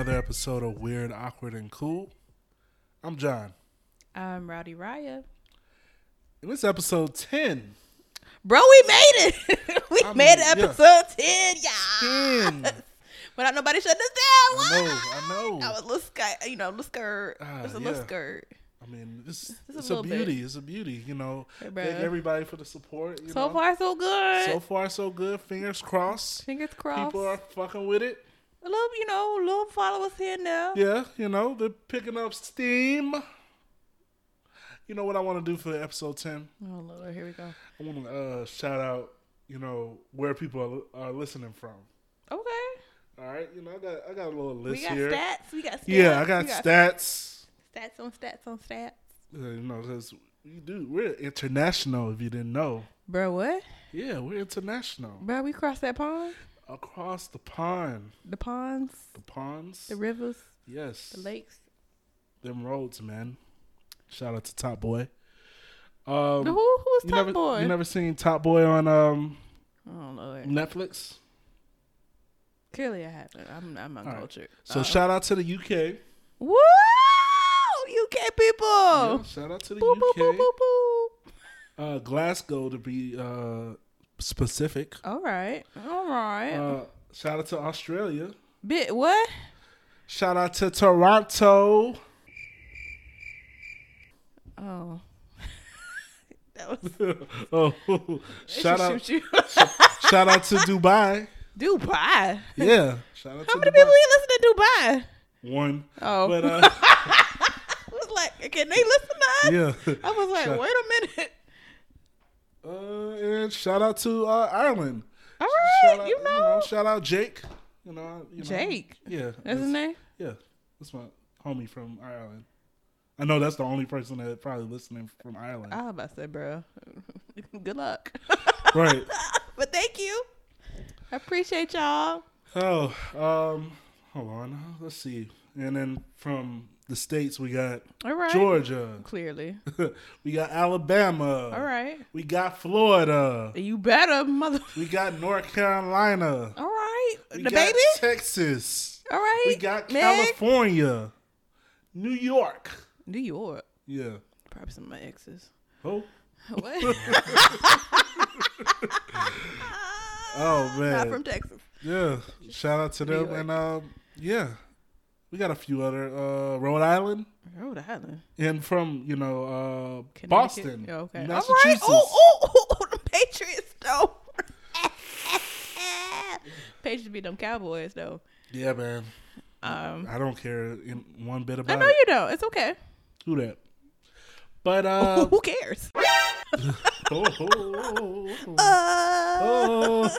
Another episode of Weird, Awkward, and Cool. I'm John. I'm Rowdy Raya. And this episode 10. Bro, we made it. we I mean, made yeah. episode 10, yeah. 10. Without nobody shutting us I down. know, What? I know. I was a little scared, you know, a little scared. Ah, Just a yeah. little scared. I mean, it's, a it's a, little bit. beauty. It's a beauty. You know, Hey, thank everybody for the support. You So know. far, so good. So far, so good. Fingers crossed. Fingers crossed. People are fucking with it. A little, you know, a little followers here and there. Yeah, you know, they're picking up steam. You know what I want to do for episode 10? Oh, Lord, here we go. I want to uh, shout out, you know, where people are, are listening from. Okay. All right, you know, I got I got a little list here. we got here. stats. We got stats. Yeah, I got we stats. Stats on stats on stats. Uh, you know, because we do we're international. If you didn't know, Bro, what? yeah, we're international Bro, we crossed that pond? Across the pond, The ponds, the ponds. the rivers, yes, the lakes. them roads, man. Shout out to Top Boy. Um, who, who's Top never Boy? you never seen Top Boy on um oh, Lord. Netflix? Clearly, I haven't. I'm, I'm right. So Uh, shout out to the UK. Woo! UK people. Yeah, shout out to the boop, UK. boop, boop. Uh, Glasgow to be uh, specific. All right. All right. Uh, shout out to Australia. Bit what? Shout out to Toronto. Oh. that was. oh, shout out! shout out to Dubai. Dubai. Yeah, shout out How many Dubai. people you listen to Dubai? One, Oh. but uh, I was like, can they listen to us? yeah. I was like, Shout- wait a minute. Uh, and shout out to uh, Ireland. All Shout right, out, you know. shout out Jake. You know, you know, Jake. Yeah, That's his name? Yeah, that's my homie from Ireland. I know that's the only person that probably listening from Ireland. I was about to say, bro. Good luck. right. but thank you. I appreciate y'all. Oh, um, hold on. Let's see. And then from the states, we got All right. Georgia. Clearly. we got Alabama. All right. We got Florida. You better, mother. We got North Carolina. All right. We the baby. Texas. All right. We got Meg. California. New York. New York. Yeah. Probably some of my exes. Oh. What? Oh, man. Not from Texas. Yeah. Shout out to New them. York. And um, yeah. We got a few other uh Rhode Island. Rhode Island. And from, you know, uh Boston. Yeah, okay. All right. Massachusetts. Oh, oh, oh, the Patriots, though. Patriots beat them Cowboys, though. Yeah, man. Um, I don't care in one bit about I know it. you don't. It's okay. Who that? But uh Who cares? Oh,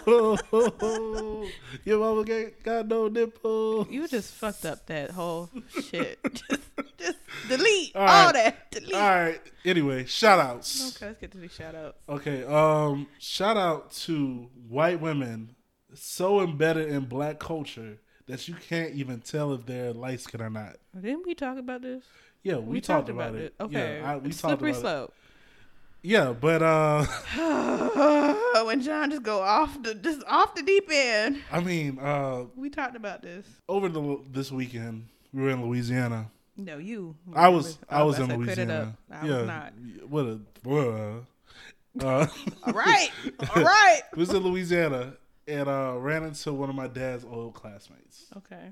oh. Your mama got, got no nipple. you just fucked up that whole shit. just, just delete All all, right. that. Delete. All right. Anyway, shout outs. Okay, let's get to these shout outs. Okay. Um, shout out to white women so embedded in black culture that you can't even tell if they're light skinned or not. Didn't we talk about this? Yeah, we, talked, about, it. Okay. Yeah, I, we It's talked slippery about it. slope. Yeah, but uh when John just go off the just off the deep end. I mean, uh We talked about this. over the this weekend we were in Louisiana. No, you. I was I was in say, clear it Louisiana. I yeah. was not. What a what a uh, All right. All right. was in Louisiana and uh ran into one of my dad's old classmates. Okay.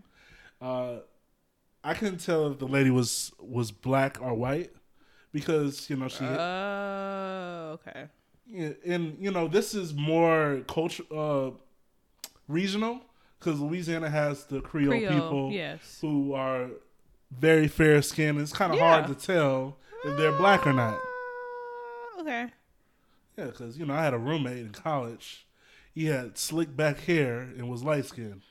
Uh I couldn't tell if the lady was was black or white because, you know, she Oh, okay. And you know this is more culture uh regional because Louisiana has the Creole, Creole, people yes. who are very fair skinned. It's kind of Yeah. hard to tell if they're black or not. Uh, okay. Yeah, because you know I had a roommate in college. He had slick back hair and was light skinned,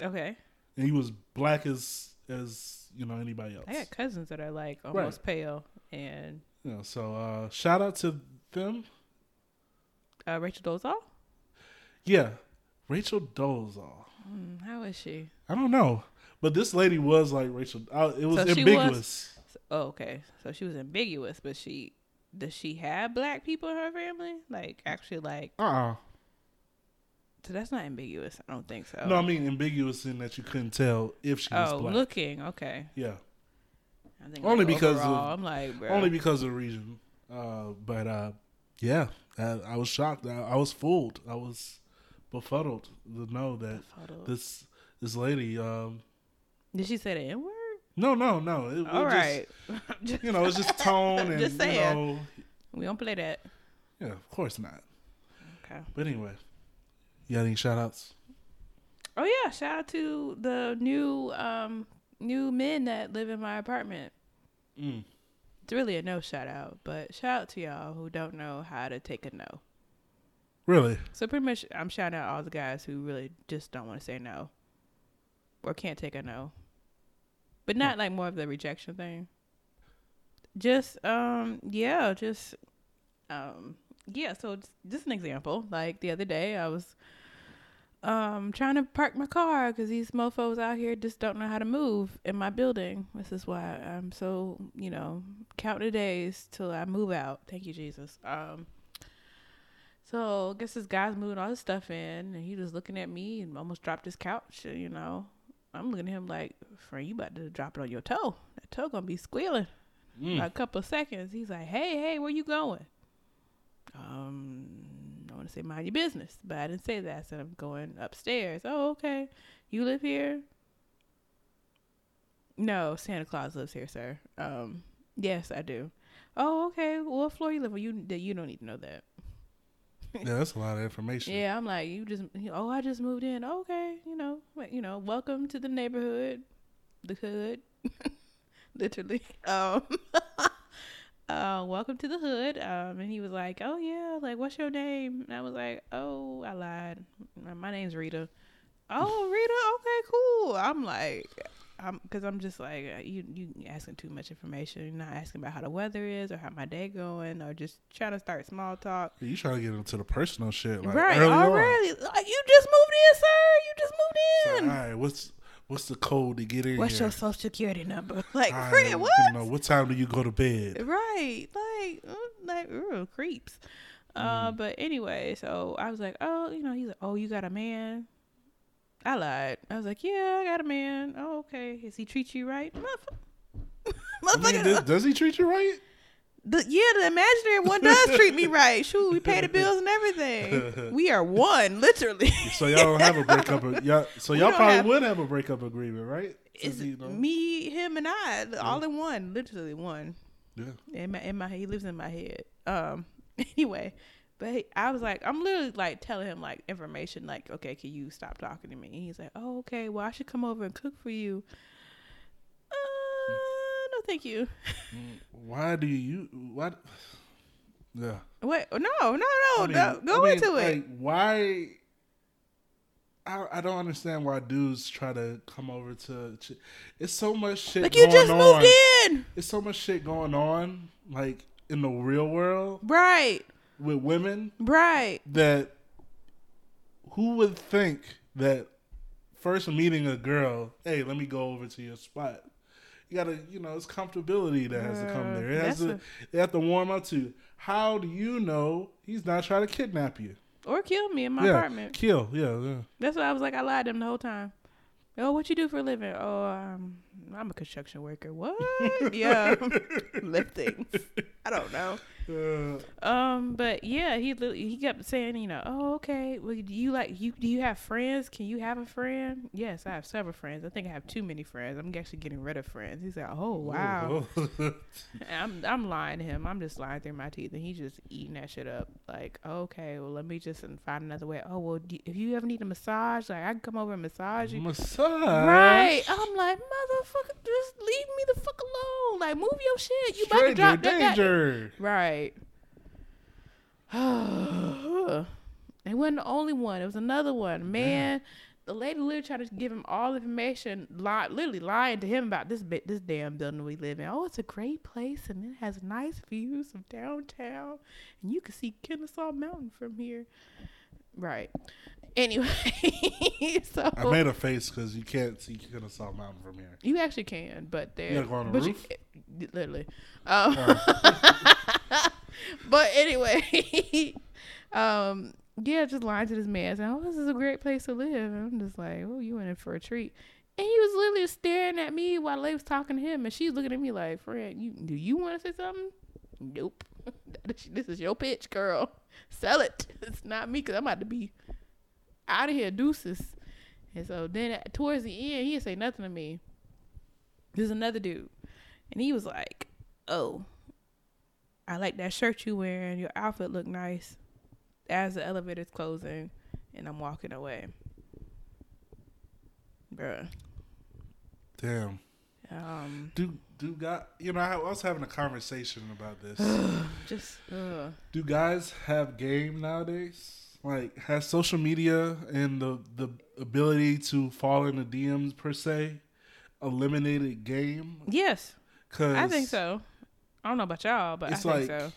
Okay. and he was black as as you know anybody else. I got cousins that are like almost pale, and You know, so uh, shout out to them. uh, Rachel Dolezal. Yeah, Rachel Dolezal. Mm, how is she? I don't know, but this lady was like Rachel. Uh, it was So ambiguous. Oh, okay. So she was ambiguous, but she does she have black people in her family? Like actually, like Uh uh So that's not ambiguous. I don't think so. No, I mean ambiguous in that you couldn't tell if she was oh, black. looking. Okay. Yeah, I think Only like because of- overall, I'm like, bro. only because of the region. Uh, but uh, yeah, I, I was shocked. I, I was fooled. I was befuddled to know that up. this this lady. Um, Did she say the N word? no, no, no. It, All it right. Just, you know, it's just tone and Just you know. we don't play that. Yeah, of course not. Okay. But anyway, you got any shout outs? Oh yeah, shout out to the new um new men that live in my apartment. Mm. It's really a no shout out, but shout out to y'all who don't know how to take a no. Really? So pretty much, I'm shouting out all the guys who really just don't want to say no, or can't take a no, but not like more of the rejection thing. Just um yeah, just um yeah. So just, just an example. Like the other day, I was um trying to park my car because these mofo's out here just don't know how to move in my building. This is why I'm so you know counting the days till I move out. Thank you, Jesus. Um. So I guess this guy's moving all his stuff in, and he was looking at me and almost dropped his couch. You know, I'm looking at him like, "Friend, you about to drop it on your toe? That toe gonna be squealing." Mm. a couple of seconds. He's like, "Hey, hey, where you going?" Um, want to say mind your business, but I didn't say that. I said I'm going upstairs. Oh, okay. You live here? No, Santa Claus lives here, sir. Um, yes, I do. Oh, okay. Well, what floor you live on? You you don't need to know that. Yeah, that's a lot of information. Yeah, I'm like, you just, oh, I just moved in. Okay, you know, you know, welcome to the neighborhood, the hood, literally. Um, uh, welcome to the hood. Um, and he was like, oh yeah, like, what's your name? And I was like, oh, I lied. My name's Rita. Oh, Rita. Okay, cool. I'm like, I'm because I'm just like uh, you. You asking too much information. You're not asking about how the weather is or how my day going or just trying to start small talk. You trying to get into the personal shit, like right early on. already. Like you just moved in, sir. You just moved So, in. all right, what's what's the code to get in What's here? your social security number? Like, right, friend, what? You know, what time do you go to bed? Right, like, uh, like, ooh, creeps. Uh, Mm. but anyway, so I was like, oh, you know, he's like, oh, you got a man. I lied. I was like, yeah, I got a man. Oh, okay. Does he treat you right, Motherf- I motherfucker? mean, does, does he treat you right? The, yeah, the imaginary one does treat me right. Shoot, we pay the bills and everything. we are one, literally. So y'all don't have a breakup. Y'all, so y'all probably have- would have a breakup agreement, right? It's you know- me, him, and I, all in one, literally one. Yeah. in my in my he lives in my head. Um anyway, but he, I was like I'm literally like telling him like information like okay, can you stop talking to me? And he's like, "Oh, okay. Well, I should come over and cook for you." No, thank you. Why do you? What? Yeah. Wait, no, no, no, I mean- no. Go I mean, into it. why? I, I don't understand why dudes try to come over to. ch- It's so much shit. Like you just on. moved in, It's so much shit going on, like in the real world right? with women Right. that who would think that first meeting a girl, hey, let me go over to your spot. You gotta, you know, it's comfortability that has to come there. It has to, they have to warm up to. How do you know he's not trying to kidnap you? Or kill me in my yeah, apartment. kill. Yeah, yeah. That's why I was like, I lied to him the whole time. Oh, what you do for a living? Oh, um, I'm a construction worker. What? yeah, lifting. I don't know. Um, but yeah, he he kept saying, you know, oh, okay. Well, do you like you? Do you have friends? Can you have a friend? Yes, I have several friends. I think I have too many friends. I'm actually getting rid of friends. He's like, oh wow. I'm I'm lying to him. I'm just lying through my teeth, and he's just eating that shit up. Like, okay, well, let me just find another way. Oh well, do, if you ever need a massage, like I can come over and massage you. Massage. Right. I'm like, motherfucker, just leave me the fuck alone. Like, move your shit. You about to drop that. that- danger. Right. it wasn't the only one. It was another one. Man, the lady literally tried to give him all the information, lie, literally lying to him about this bit, this damn building we live in. Oh, it's a great place and it has nice views of downtown, and you can see Kennesaw Mountain from here. Right. Anyway, so I made a face because you can't see Kennesaw Mountain from here. you actually can, but there. gotta go on the but roof? You, literally. Um, Oh. but anyway, um, yeah, just lying to this man saying, "Oh, this is a great place to live." And I'm just like, "Oh, you went in for a treat." And he was literally staring at me while they was talking to him, and she's looking at me like, "Friend, you do you want to say something?" Nope. this is your pitch, girl. Sell it. It's not me, cause I'm about to be out of here, deuces. And so then towards the end, he didn't say nothing to me. There's another dude, and he was like, "Oh, I like that shirt you wearing. Your outfit look nice." As the elevator's closing, and I'm walking away, bruh. Damn. Um, Do do got you know I was having a conversation about this. just uh, do guys have game nowadays? Like has social media and the the ability to fall in the DMs per se eliminated game? yes, Cause I think so. I don't know about y'all, but I think like- so.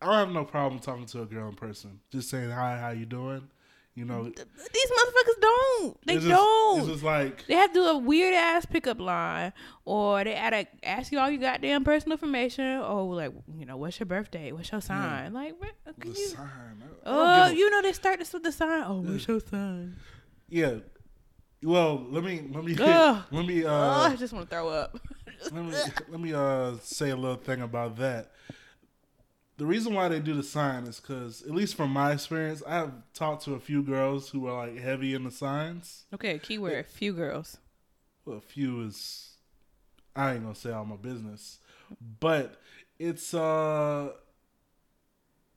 I don't have no problem talking to a girl in person. Just saying hi, how you doing? You know, Th- These motherfuckers don't. They it's just, don't. It's just like They have to do a weird ass pickup line, or they gotta ask you all your goddamn personal information. or like you know, what's your birthday? What's your sign? Like, what? the you, sign. I- I don't oh, a- you know they start this with the sign. Oh, what's your sign? yeah. Well, let me let me Ugh. let me oh, uh I just want to throw up. let me let me uh say a little thing about that. The reason why they do the sign is because, at least from my experience, I have talked to a few girls who are like heavy in the signs. Okay, keyword: few girls. Well, a few is I ain't gonna say all my business, but it's uh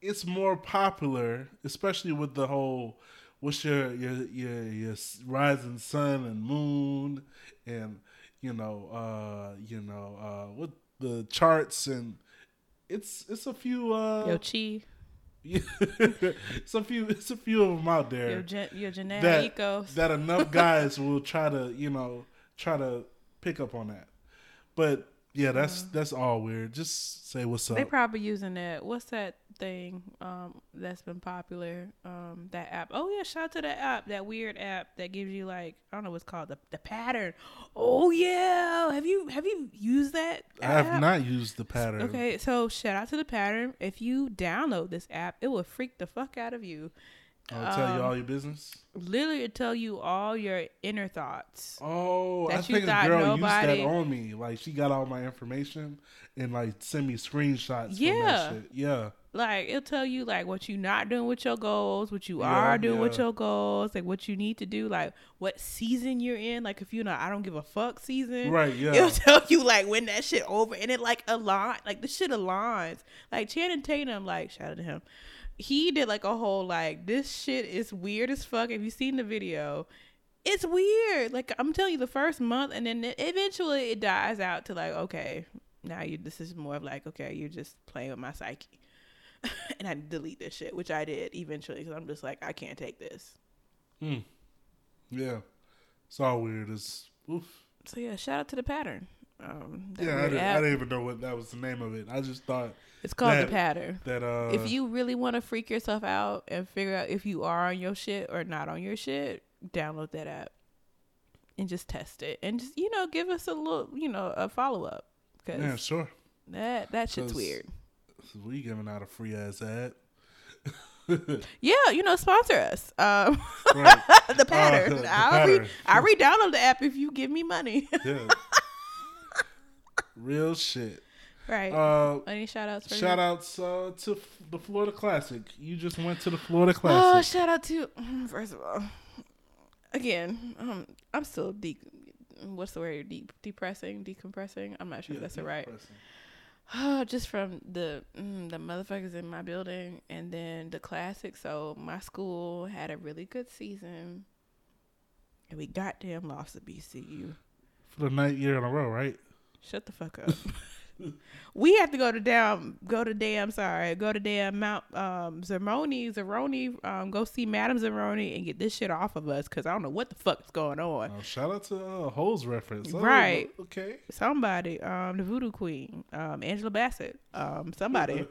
it's more popular, especially with the whole what's your your your your rising sun and moon, and you know uh you know uh what the charts and it's it's a few uh Yo, chi. it's a few it's a few of them out there gen- that that enough guys will try to you know try to pick up on that. But yeah, that's that's all weird. Just say what's up. They probably using that. What's that thing um, that's been popular? Um, that app. Oh yeah, shout out to that app. That weird app that gives you like I don't know what's called the the pattern. Oh yeah, have you have you used that? I have not used the pattern. Okay, so shout out to the pattern. If you download this app, it will freak the fuck out of you. I'll tell you Um, all your business. Literally, it tell you all your inner thoughts. Oh, I that you think a thought girl nobody- used that on me. Like she got all my information and like send me screenshots. Yeah. that shit. yeah. Like it'll tell you like what you're not doing with your goals, what you Yeah, are doing with your goals, like what you need to do, like what season you're in. Like if you're not, I don't give a fuck season. Right. Yeah. It'll tell you like when that shit over, and it like align, like the shit aligns. Like Channing Tatum, like shout out to him. He did like a whole like this shit is weird as fuck. Have you seen the video? It's weird. Like I'm telling you, the first month, and then it, eventually it dies out to like okay, now you this is more of like okay, you're just playing with my psyche, and I delete this shit, which I did eventually because I'm just like I can't take this. Hmm. Yeah. It's all weird. It's oof. So yeah, shout out to the pattern. Um, Yeah, I didn't. I didn't even know what that was the name of it. I just thought It's called that- the pattern. that uh if you really want to freak yourself out and figure out if you are on your shit or not on your shit, download that app and just test it and just you know give us a little you know a follow up because yeah, sure. that that shit's 'Cause- weird. We giving out a free ass ad. Yeah, you know, sponsor us. Um, Right. the pattern. the I'll re- I'll re-download the app if you give me money. Yeah. Real shit. right. Uh, Any shout outs for shout you? outs uh, to f- the Florida Classic. You just went to the Florida Classic. Oh, shout out to first of all, again, um, I'm still deep. what's the word? Deep, depressing, decompressing. I'm not sure Yeah, if that's the right. Depressing. just from the mm, the motherfuckers in my building, and then the classic. So my school had a really good season, and we goddamn lost to BCU. For the ninth year in a row, right? Shut the fuck up. we have to go to damn go to damn sorry go to damn Mount um Zermoni Zeroni um go see Madame Zeroni and get this shit off of us because I don't know what the fuck's going on. Oh, shout out to uh, Holes reference. Oh, Right. Okay. Somebody um the Voodoo Queen um Angela Bassett um somebody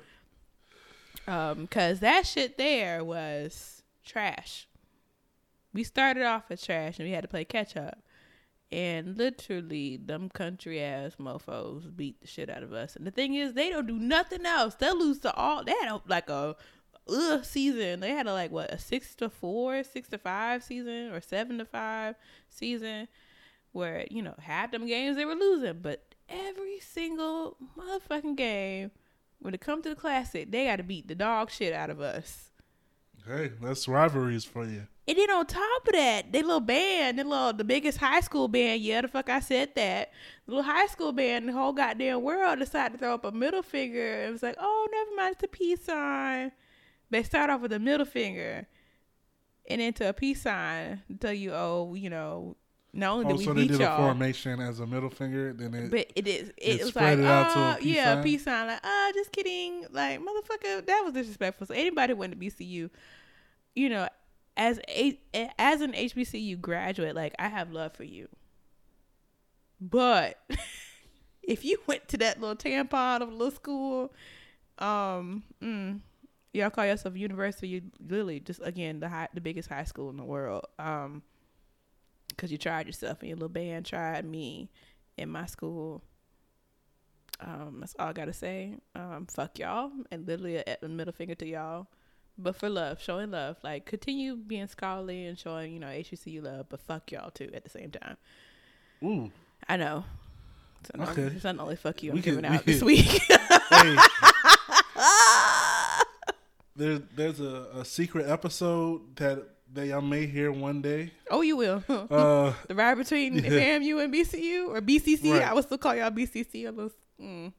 um because that shit there was trash. We started off as trash and we had to play catch up. And literally, them country ass mofos beat the shit out of us. And the thing is, they don't do nothing else. They lose to all. They had a, like a ugh season. They had a like what a six to four, six to five season, or seven to five season, where you know half them games they were losing, but every single motherfucking game when it comes to the classic, they got to beat the dog shit out of us. Hey, that's rivalries for you. And then on top of that, they little band, the little the biggest high school band, yeah, the fuck I said that. The little high school band, the whole goddamn world decided to throw up a middle finger. It was like, oh, never mind, it's a peace sign. They start off with a middle finger and into a peace sign to tell you, oh, you know, not only did Oh, we so they did a y'all, formation as a middle finger, then it. but it is. It, it was like, it a uh, peace yeah, sign? peace sign. Like, ah, just kidding. Like, motherfucker, that was disrespectful. So anybody went to BCU, you know, as a as an HBCU graduate, like I have love for you. But if you went to that little tampon of a little school, um, mm, y'all call yourself university, you literally just again the high, the biggest high school in the world. Um, because you tried yourself and your little band tried me in my school. Um, that's all I gotta say. Um, fuck y'all, and literally a, a middle finger to y'all. But for love, showing love, like continue being scholarly and showing you know HBCU love, but fuck y'all too at the same time. Ooh. I know. So no, Okay. It's not only fuck you I'm We giving we out this can- week. Hey, there's there's a, a secret episode that that y'all may hear one day. oh, you will. Uh, the ride between Yeah. FAMU and BCU or BCC. Right. I would still call y'all BCC. on those- Mm.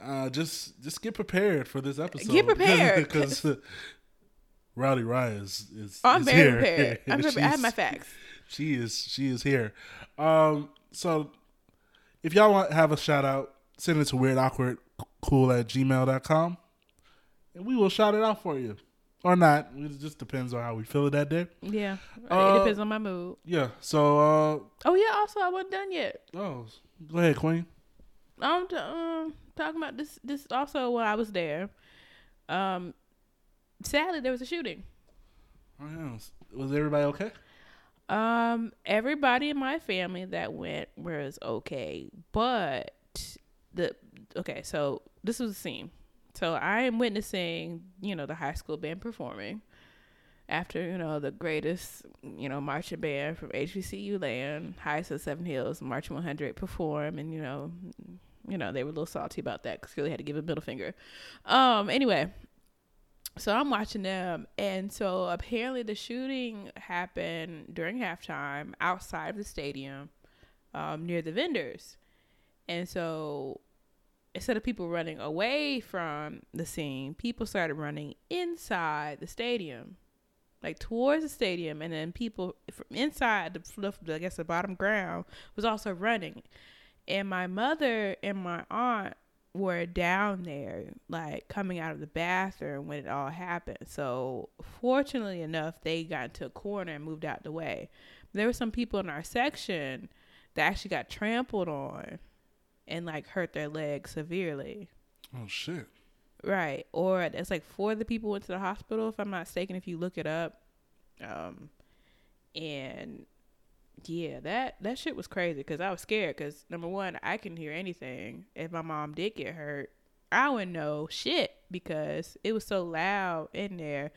uh, just just get prepared for this episode. Get prepared. because uh, Rowdy Rye is is. Oh, I'm is very here. prepared. I'm very, I have my facts. She is she is here. Um, so if y'all want to have a shout out, send it to weirdawkwardcool awkward cool at gmail.com and we will shout it out for you. Or not. It just depends on how we feel it that day. Yeah, Uh, it depends on my mood. Yeah. So uh Oh yeah, also I wasn't done yet. oh go ahead, Queen. I'm t- um, talking about this. This also while I was there. Um, sadly there was a shooting. Oh, yeah. Was everybody okay? Um, everybody in my family that went was okay, but the okay. So this was the scene. So I am witnessing, you know, the high school band performing after you know the greatest, you know, marching band from HBCU land, Highest of Seven Hills, Marching 100 perform, and you know, you know they were a little salty about that because they had to give a middle finger. Um, anyway, so I'm watching them, and so apparently the shooting happened during halftime outside of the stadium, um, near the vendors, and so instead of people running away from the scene, people started running inside the stadium, like towards the stadium, and then people from inside the, I guess the bottom ground was also running, and my mother and my aunt were down there, like coming out of the bathroom when it all happened. So, fortunately enough, they got into a corner and moved out the way. There were some people in our section that actually got trampled on and like hurt their leg severely. Oh shit. Right. Or it's like four of the people went to the hospital, if I'm not mistaken, if you look it up. Um, and yeah, that that shit was crazy because I was scared because number one, I couldn't hear anything. If my mom did get hurt, I wouldn't know shit because it was so loud in there.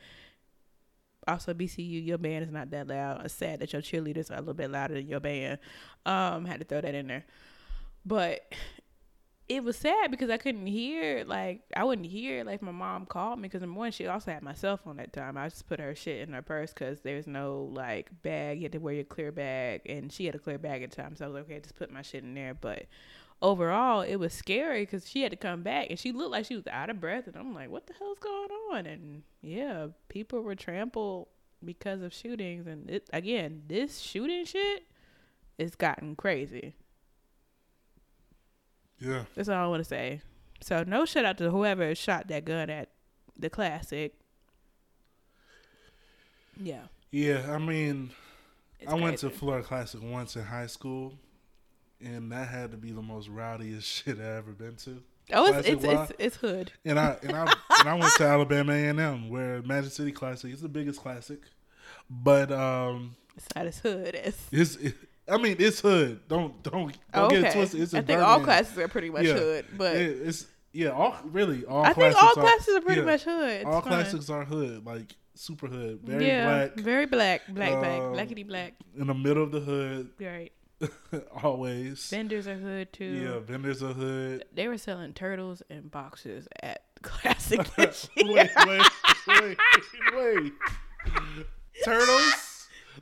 Also, BCU, your band is not that loud. It's sad that your cheerleaders are a little bit louder than your band. Um, had to throw that in there, but it was sad because I couldn't hear like I wouldn't hear like my mom called me because number one she also had my cell phone at the time. I just put her shit in her purse because there's no like bag. You had to wear your clear bag, and she had a clear bag at the time, so I was like, okay, just put my shit in there. But overall, it was scary because she had to come back and she looked like she was out of breath, and I'm like, what the hell's going on? And yeah, people were trampled because of shootings, and it again, this shooting shit, it's gotten crazy. Yeah. That's all I want to say. So no shout out to whoever shot that gun at the classic. Yeah, Yeah, I mean it's I went to. Florida Classic once in high school and that had to be the most rowdiest shit I ever been to. oh, it's it's, it's it's hood. And I and I and I went to Alabama A and M where Magic City Classic is the biggest classic. But um It's not as hood as. it's it, I mean it's hood. Don't don't don't Oh, get it twisted. It's I in think all classes are pretty much Yeah. hood, but It- it's Yeah, all really all. I think all classes are pretty yeah, much hood. It's all fun. classics are hood, like super hood, very yeah, black, very black, black, black, Um, blackity black. in the middle of the hood, Right. always. Vendors are hood too. Yeah, vendors are hood. They were selling turtles and boxes at Classic wait, wait, wait, wait. Turtles?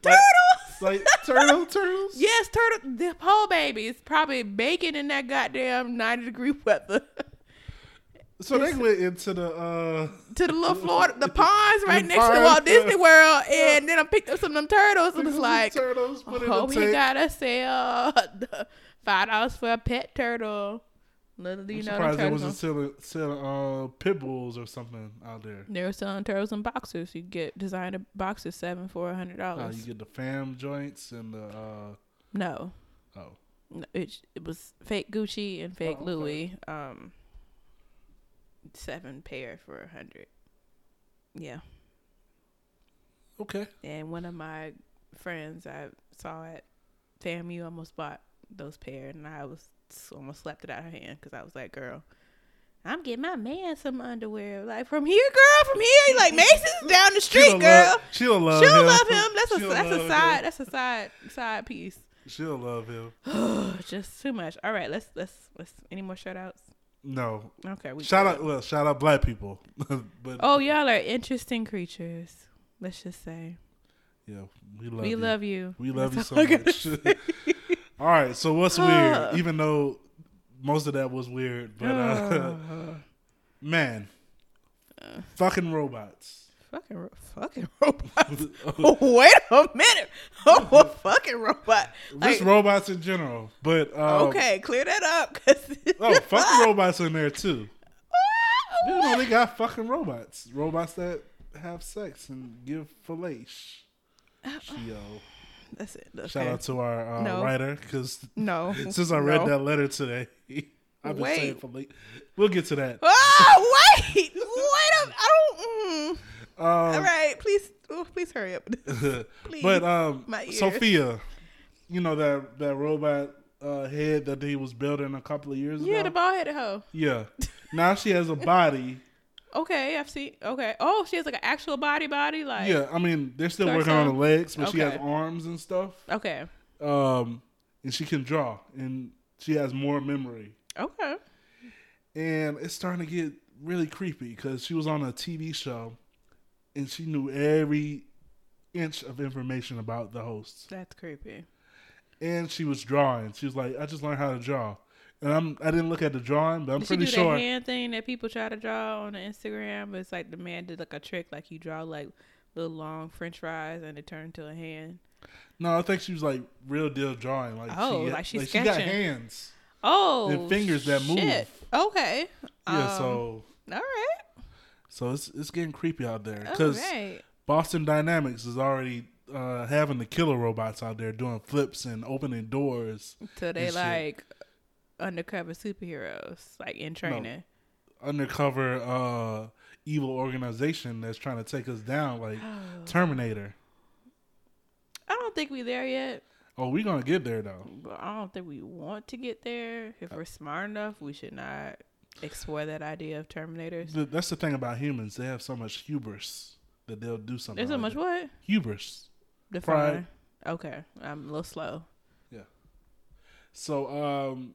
Turtles. Like, like turtle turtles? Yes, turtle. The whole baby is probably baking in that goddamn ninety degree weather. So they went into the uh to the little Florida, the ponds right The next to Walt Disney. World, and then I picked up some of them turtles and was like, turtles put "Oh, we tank. gotta sell the five dollars for a pet turtle." Little do you I'm know, surprised there wasn't selling, selling uh, pit bulls or something out there. They were selling turtles in boxes. You get designer boxes seven for a hundred Uh, dollars. you get the fam joints and the uh, no, oh no, it it was fake Gucci and fake Oh, okay. Louis. Um, seven pair for a hundred. Yeah. okay. And one of my friends I saw at FAMU almost bought those pair, and I was almost slapped it out of her hand because I was like, "Girl, I'm getting my man some underwear. Like from here, girl, from here, like Mason's down the street, She'll girl. love, she'll love She'll him. love him. That's a She'll that's a love side him. that's a side side piece. She'll love him. Just too much. All right, let's let's let's. Any more shout outs? No, Okay, we shout out. Well, shout out black people. but Oh, y'all are interesting creatures. Let's just say yeah, we love we you. love you. We love you so all I gotta much. All right, so what's weird? Even though most of that was weird, but uh, Uh, man, fucking robots. fucking ro- fucking robot. Wait a minute. Oh, a fucking robot. Just Like, robots in general, but um, okay, clear that up. Cause Oh, fucking robots in there too. You know they got fucking robots. Robots that have sex and give fillets. That's it. Okay. Shout out to our uh, No. writer because No. since I read No. that letter today, I've been saying Wait. fillet. We'll get to that. Oh wait, wait! A, I don't. Mm. Um, right, please, oh, please hurry up. Please. but um. Sophia, you know that that robot uh, head that he was building a couple of years yeah, ago. the bald headed hoe. yeah. Now she has a body. Okay, I've seen. Okay. Oh, she has like an actual body, body. Like. Yeah, I mean they're still working on the legs, but she has arms and stuff. Okay. Um, and she can draw, and she has more memory. Okay. And it's starting to get really creepy because she was on a TV show, and she knew every inch of information about the hosts. That's creepy. And she was drawing. She was like, "I just learned how to draw." And I'm I didn't look at the drawing, but I'm Did she pretty do sure. that hand thing that people try to draw on the Instagram? It's like the man did like a trick, like you draw like little long French fries and it turned to a hand. No, I think she was like real deal drawing. Like Oh, she, like she's sketching. she got hands. Oh, And fingers that move. Okay. Yeah, Um, so all right. so it's it's getting creepy out there because right. Boston Dynamics is already uh, having the killer robots out there doing flips and opening doors, So they shit. like undercover superheroes, like in training. undercover uh, evil organization that's trying to take us down, like Terminator. I don't think we there yet. Oh, we're gonna get there though. But I don't think we want to get there. If we're smart enough, we should not explore that idea of Terminators. Th- That's the thing about humans; they have so much hubris that they'll do something. There's so like much that. what? hubris. Define. Okay, I'm a little slow. Yeah. So, um,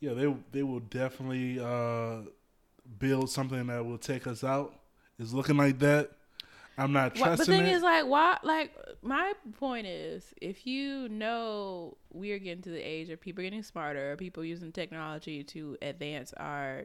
yeah, they they will definitely uh, build something that will take us out. It's looking like that. I'm not Why, the trusting thing it. is, like, why? Like, my point is, if you know we're getting to the age of people getting smarter, people using technology to advance our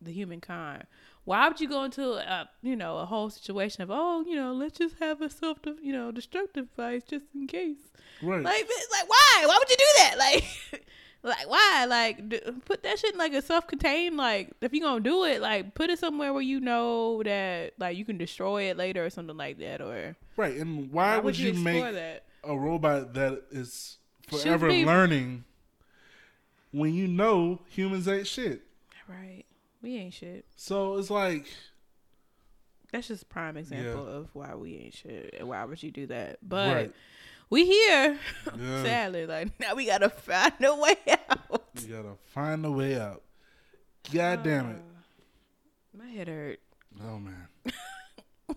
the humankind, why would you go into a you know a whole situation of oh you know let's just have a self you know destructive device just in case right. like like why why would you do that like like why like d- put that shit in like a self-contained like if you gonna do it like put it somewhere where you know that like you can destroy it later or something like that or right. And why, would you, explore make that a robot that is forever be- learning when you know humans ain't shit? right we ain't shit So it's like, that's just a prime example Yeah. of why we ain't shit and why would you do that but right. We here Yeah. sadly like now we gotta find a way out You gotta find a way out. God damn it. My head hurt. Oh man.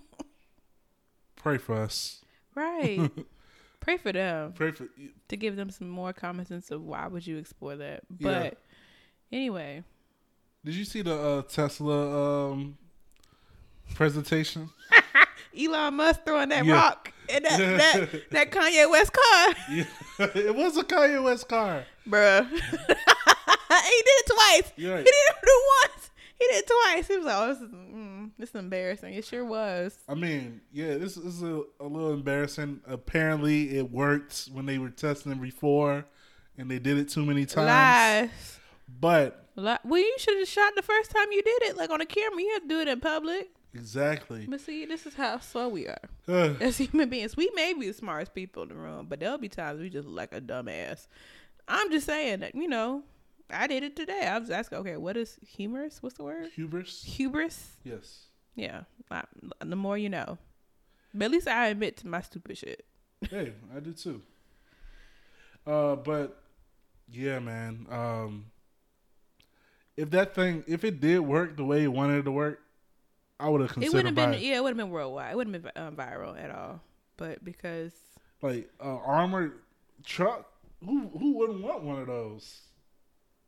Pray for us. Right. Pray for them Pray for to give them some more common sense of why would you explore that. Yeah. But anyway, Did you see the uh, Tesla um, presentation? Elon Musk throwing that Yeah. rock in that, that that Kanye West car, Yeah. it was a Kanye West car. bruh. he did it twice. Right. He didn't do it once. He did it twice. He was like, "Oh, this is mm, this is embarrassing." It sure was. I mean, yeah, this, this is a, a little embarrassing. Apparently, it worked when they were testing it before, and they did it too many times. Lies. But Well, you should have shot the first time you did it, like on a camera. You have to do it in public. Exactly, But see, this is how slow we are Uh, as human beings. We may be the smartest people in the room, but there'll be times we just look like a dumbass. I'm just saying that you know, I did it today. I was asking, okay, what is humorous? What's the word? hubris. Hubris. Yes. Yeah. I, the more you know. But at least I admit to my stupid shit. Hey, I did too. Uh, but yeah, man. Um, if that thing, if it did work the way it wanted it to work, I would have It considered wouldn't have been. Yeah, it wouldn't have been worldwide. It wouldn't have been um, viral at all. But because like uh, armored truck. Who who wouldn't want one of those?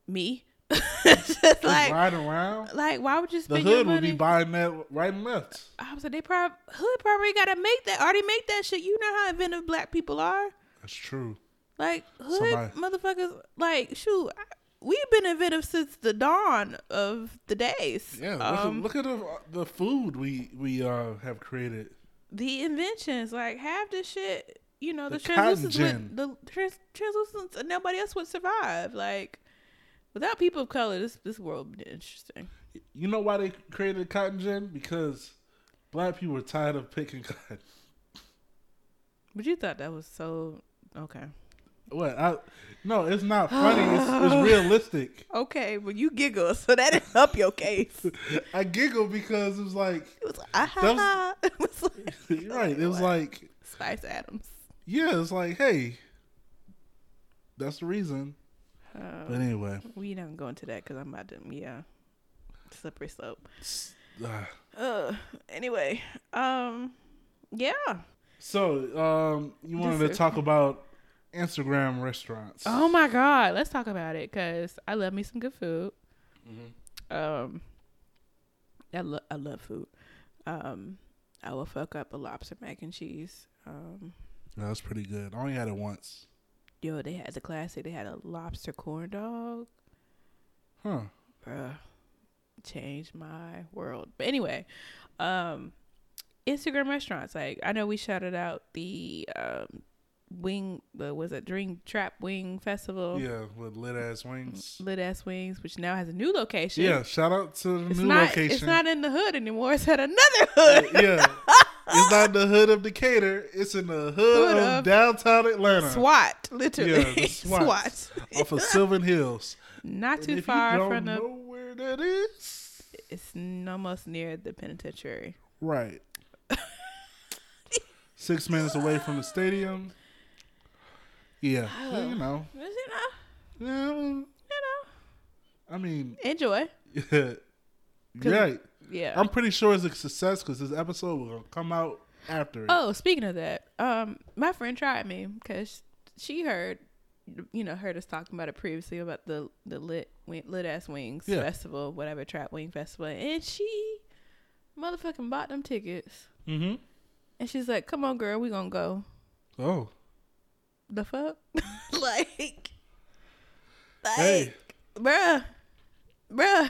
me, just like riding around. like why would you The spend your hood would be buying that right and left. I was like, they probably hood probably gotta make that. Already make that shit. You know how inventive black people are. That's true. Like hood Somebody- motherfuckers. Like shoot, I, we've been inventive since the dawn of the days. Yeah, look, Um, at, look at the the food we we uh have created. the inventions, like half the shit. You know, the, The translucents, would, the trans, translucents, and nobody else would survive. Like without people of color, this this world would be interesting. You know why they created cotton gin? Because black people were tired of picking cotton. But you thought that was so okay. What? I, no, it's not funny. it's, it's realistic. Okay, but you giggle, so that didn't help your case. I giggle because it was like, It was like, ah, ha, That was- ha. It was like, right. It was like, Spice Adams. yeah, it's like, hey, that's the reason. But Um, anyway, we don't go into that because I'm about to, yeah, slippery slope. uh, Uh, anyway, um, yeah. so um, you wanted to talk about Instagram restaurants? Oh my God, let's talk about it because I love me some good food. Mhm. Um, I love I love food. Um, I will fuck up a lobster mac and cheese. Um, That was pretty good. I only had it once. yo, they had the classic. They had a lobster corn dog. Huh? bruh, changed my world. But anyway, um, Instagram restaurants. Like I know we shouted out the um wing. Uh, was it Dream Trap Wing Festival? Yeah, with lit ass wings. Lit ass wings, which now has a new location. Yeah, shout out to the It's new not. location. It's not in the hood anymore. It's at another hood. yeah. It's not the hood of Decatur. It's in the hood, Hood of, of downtown Atlanta. SWAT, literally. Yeah, SWAT. SWAT. off of Sylvan Hills. Not too far from the. know where that is, It's almost near the penitentiary. right. Six minutes away from the stadium. Yeah, well, you know. You know, Yeah, you know. I mean, Enjoy. right. Yeah. I'm pretty sure it's a success because this episode will come out after it. Oh, speaking of that, um, my friend tried me because she heard, you know, heard us talking about it previously about the the lit lit ass wings Yeah. festival, whatever trap wing festival, and she motherfucking bought them tickets, Mm-hmm. and she's like, "Come on, girl, we gonna go." Oh, The fuck, like, like, hey. bruh, bruh,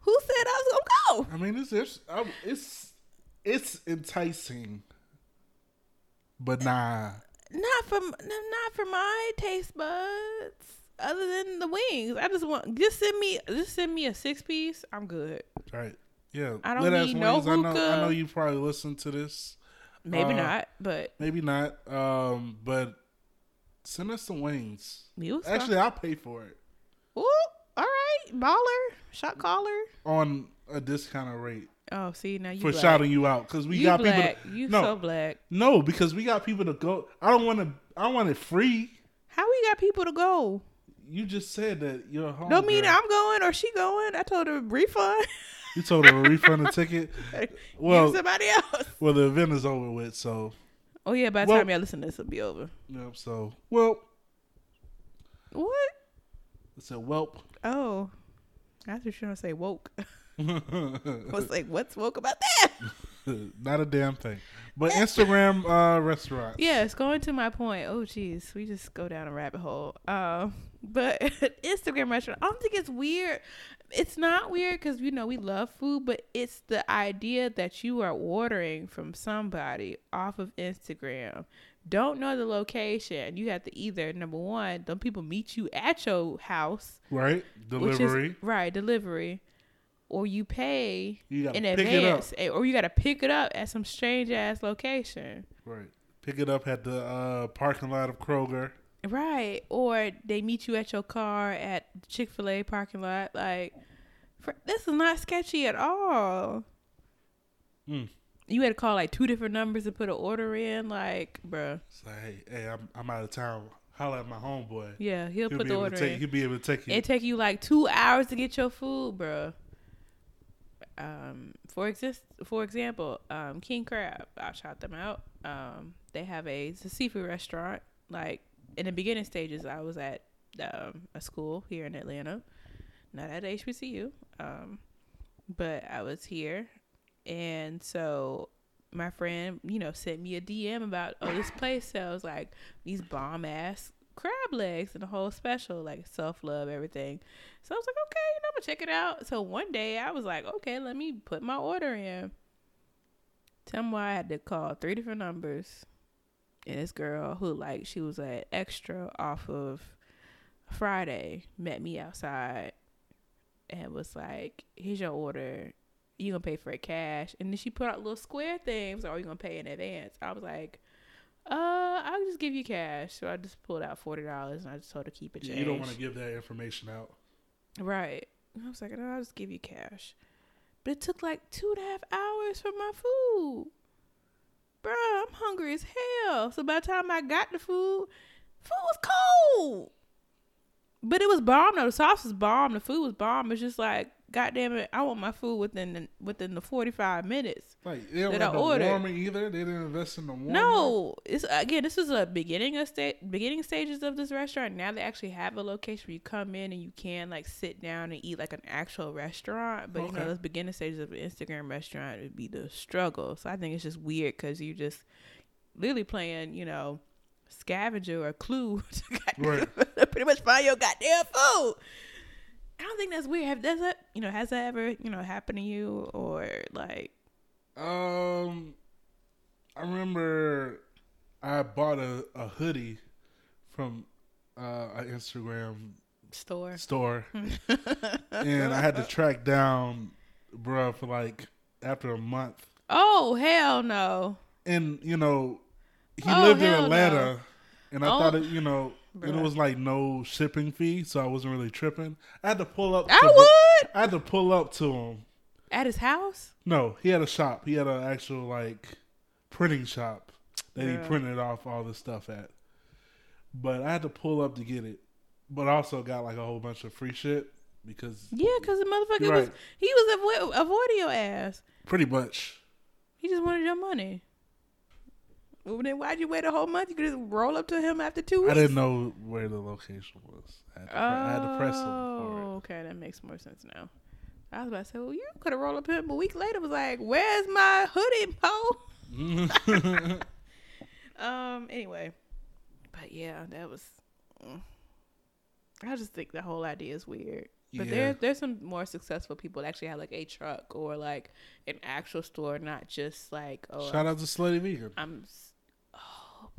who said I was gonna go? I mean, it's it's it's it's enticing, but nah. Not from not for my taste buds. Other than the wings, I just want just send me just send me a six piece. I'm good. Right. Yeah. I don't need no wings. I know. I know you probably listen to this. Maybe Uh, not, but Maybe not. Um, but send us some wings. was Actually, I'll pay for it Ooh, all right, baller, shot caller. on a discounted rate Oh, see now you for black. shouting you out because we you got black. people. To, you no, so black. no, because we got people to go. I don't want to. I want it free. How we got people to go? you just said that your home. Don't mean I'm going or she going. I told her refund. You told her refund the ticket. Give Well, somebody else. well, the event is over with, so Oh yeah, by the Well- time y'all listen to this, it'll be over. yep. So well, What? it's a whelp. Oh, I was trying to say woke. I was like, what's woke about that? a damn thing. But Instagram uh, restaurants. Yes, going to my point. Oh, geez, we just go down a rabbit hole. Um, but Instagram restaurant, I don't think it's weird. It's not weird because you know we love food, but it's the idea that you are ordering from somebody off of Instagram. Don't know the location. You have to either number one, don't people meet you at your house, Right. which is- Delivery. right? Delivery, or you pay You in advance, eh, or you got to pick it up at some strange ass location. Right. Pick it up at the uh, parking lot of Kroger. Right. Or they meet you at your car at Chick fil A parking lot. Like, for, this is not sketchy at all. Mm. You had to call like two different numbers to put an order in. Like, bruh. Say, hey, hey, I'm, I'm out of town. Holla at my homeboy. Yeah, he'll, He'll put the order take. in. He'll be able to take you. It take you like two hours to get your food, bruh. Um, for exist, for example, um, King Crab, I'll shout them out. Um, they have a, a seafood restaurant. Like in the beginning stages, I was at um, a school here in Atlanta, not at HBCU, um, but I was here, and so my friend, you know, sent me a DM about oh this place sells like these bomb ass crab legs and the whole special, like self love, everything. So I was like, okay, you know, I'm gonna check it out. So one day I was like, okay, let me put my order in. Tell me why I had to call three different numbers. And this girl who like she was at extra off of Friday met me outside and was like, Here's your order. You gonna pay for it cash. And then she put out little square things, or are you gonna pay in advance? I was like, uh, I'll just give you cash. So I just pulled out forty dollars and I just told her to keep it. Yeah, you don't want to give that information out. Right. I was like, no, I'll just give you cash. But it took like two and a half hours for my food. Bruh, I'm hungry as hell. So by the time I got the food, food was cold. But it was bomb though. The sauce was bomb. The food was bomb. It's just like, goddamn it, I want my food within the, within the forty five minutes. Like they don't That have I ordered. warmer either. They didn't invest in the warmer. No, it's again. This is a beginning of sta- beginning stages of this restaurant. Now they actually have a location where you come in and you can like sit down and eat like an actual restaurant. But you know, Okay. those beginning stages of an Instagram restaurant would be the struggle. So I think it's just weird because you just literally playing, you know, scavenger or clue to goddamn- pretty much find your goddamn food. I don't think that's weird. Have does that you know has that ever you know happened to you or like Um, I remember I bought a, a hoodie from uh, an Instagram store? store, and I had to track down, bruh, for like after a month. Oh hell no! And you know, he Oh, lived in Atlanta, no. and I Oh. thought it, you know, and it was like no shipping fee, so I wasn't really tripping. I had to pull up. I to- would I had to pull up to him. at his house. No, he had a shop. He had an actual like printing shop that Yeah. he printed off all the stuff at. But I had to pull up to get it. But I also got like a whole bunch of free shit because Yeah, because the motherfucker You're was he was avo- avoiding your ass. pretty much. He just wanted your money. Well, then why'd you wait a whole month? You could just roll up to him after two weeks. I didn't know where the location was. I had to, pre- I had to press him Oh, okay, that makes more sense now. I was about to say, well, you could have rolled up to him a week later. Was like, where's my hoodie, po? Um. Anyway, but yeah, that was. mm. I just think the whole idea is weird. But Yeah. there, there's some more successful people that actually have like a truck or like an actual store, not just like oh, Shout out to Slutty Vegan. I'm. s- Oh,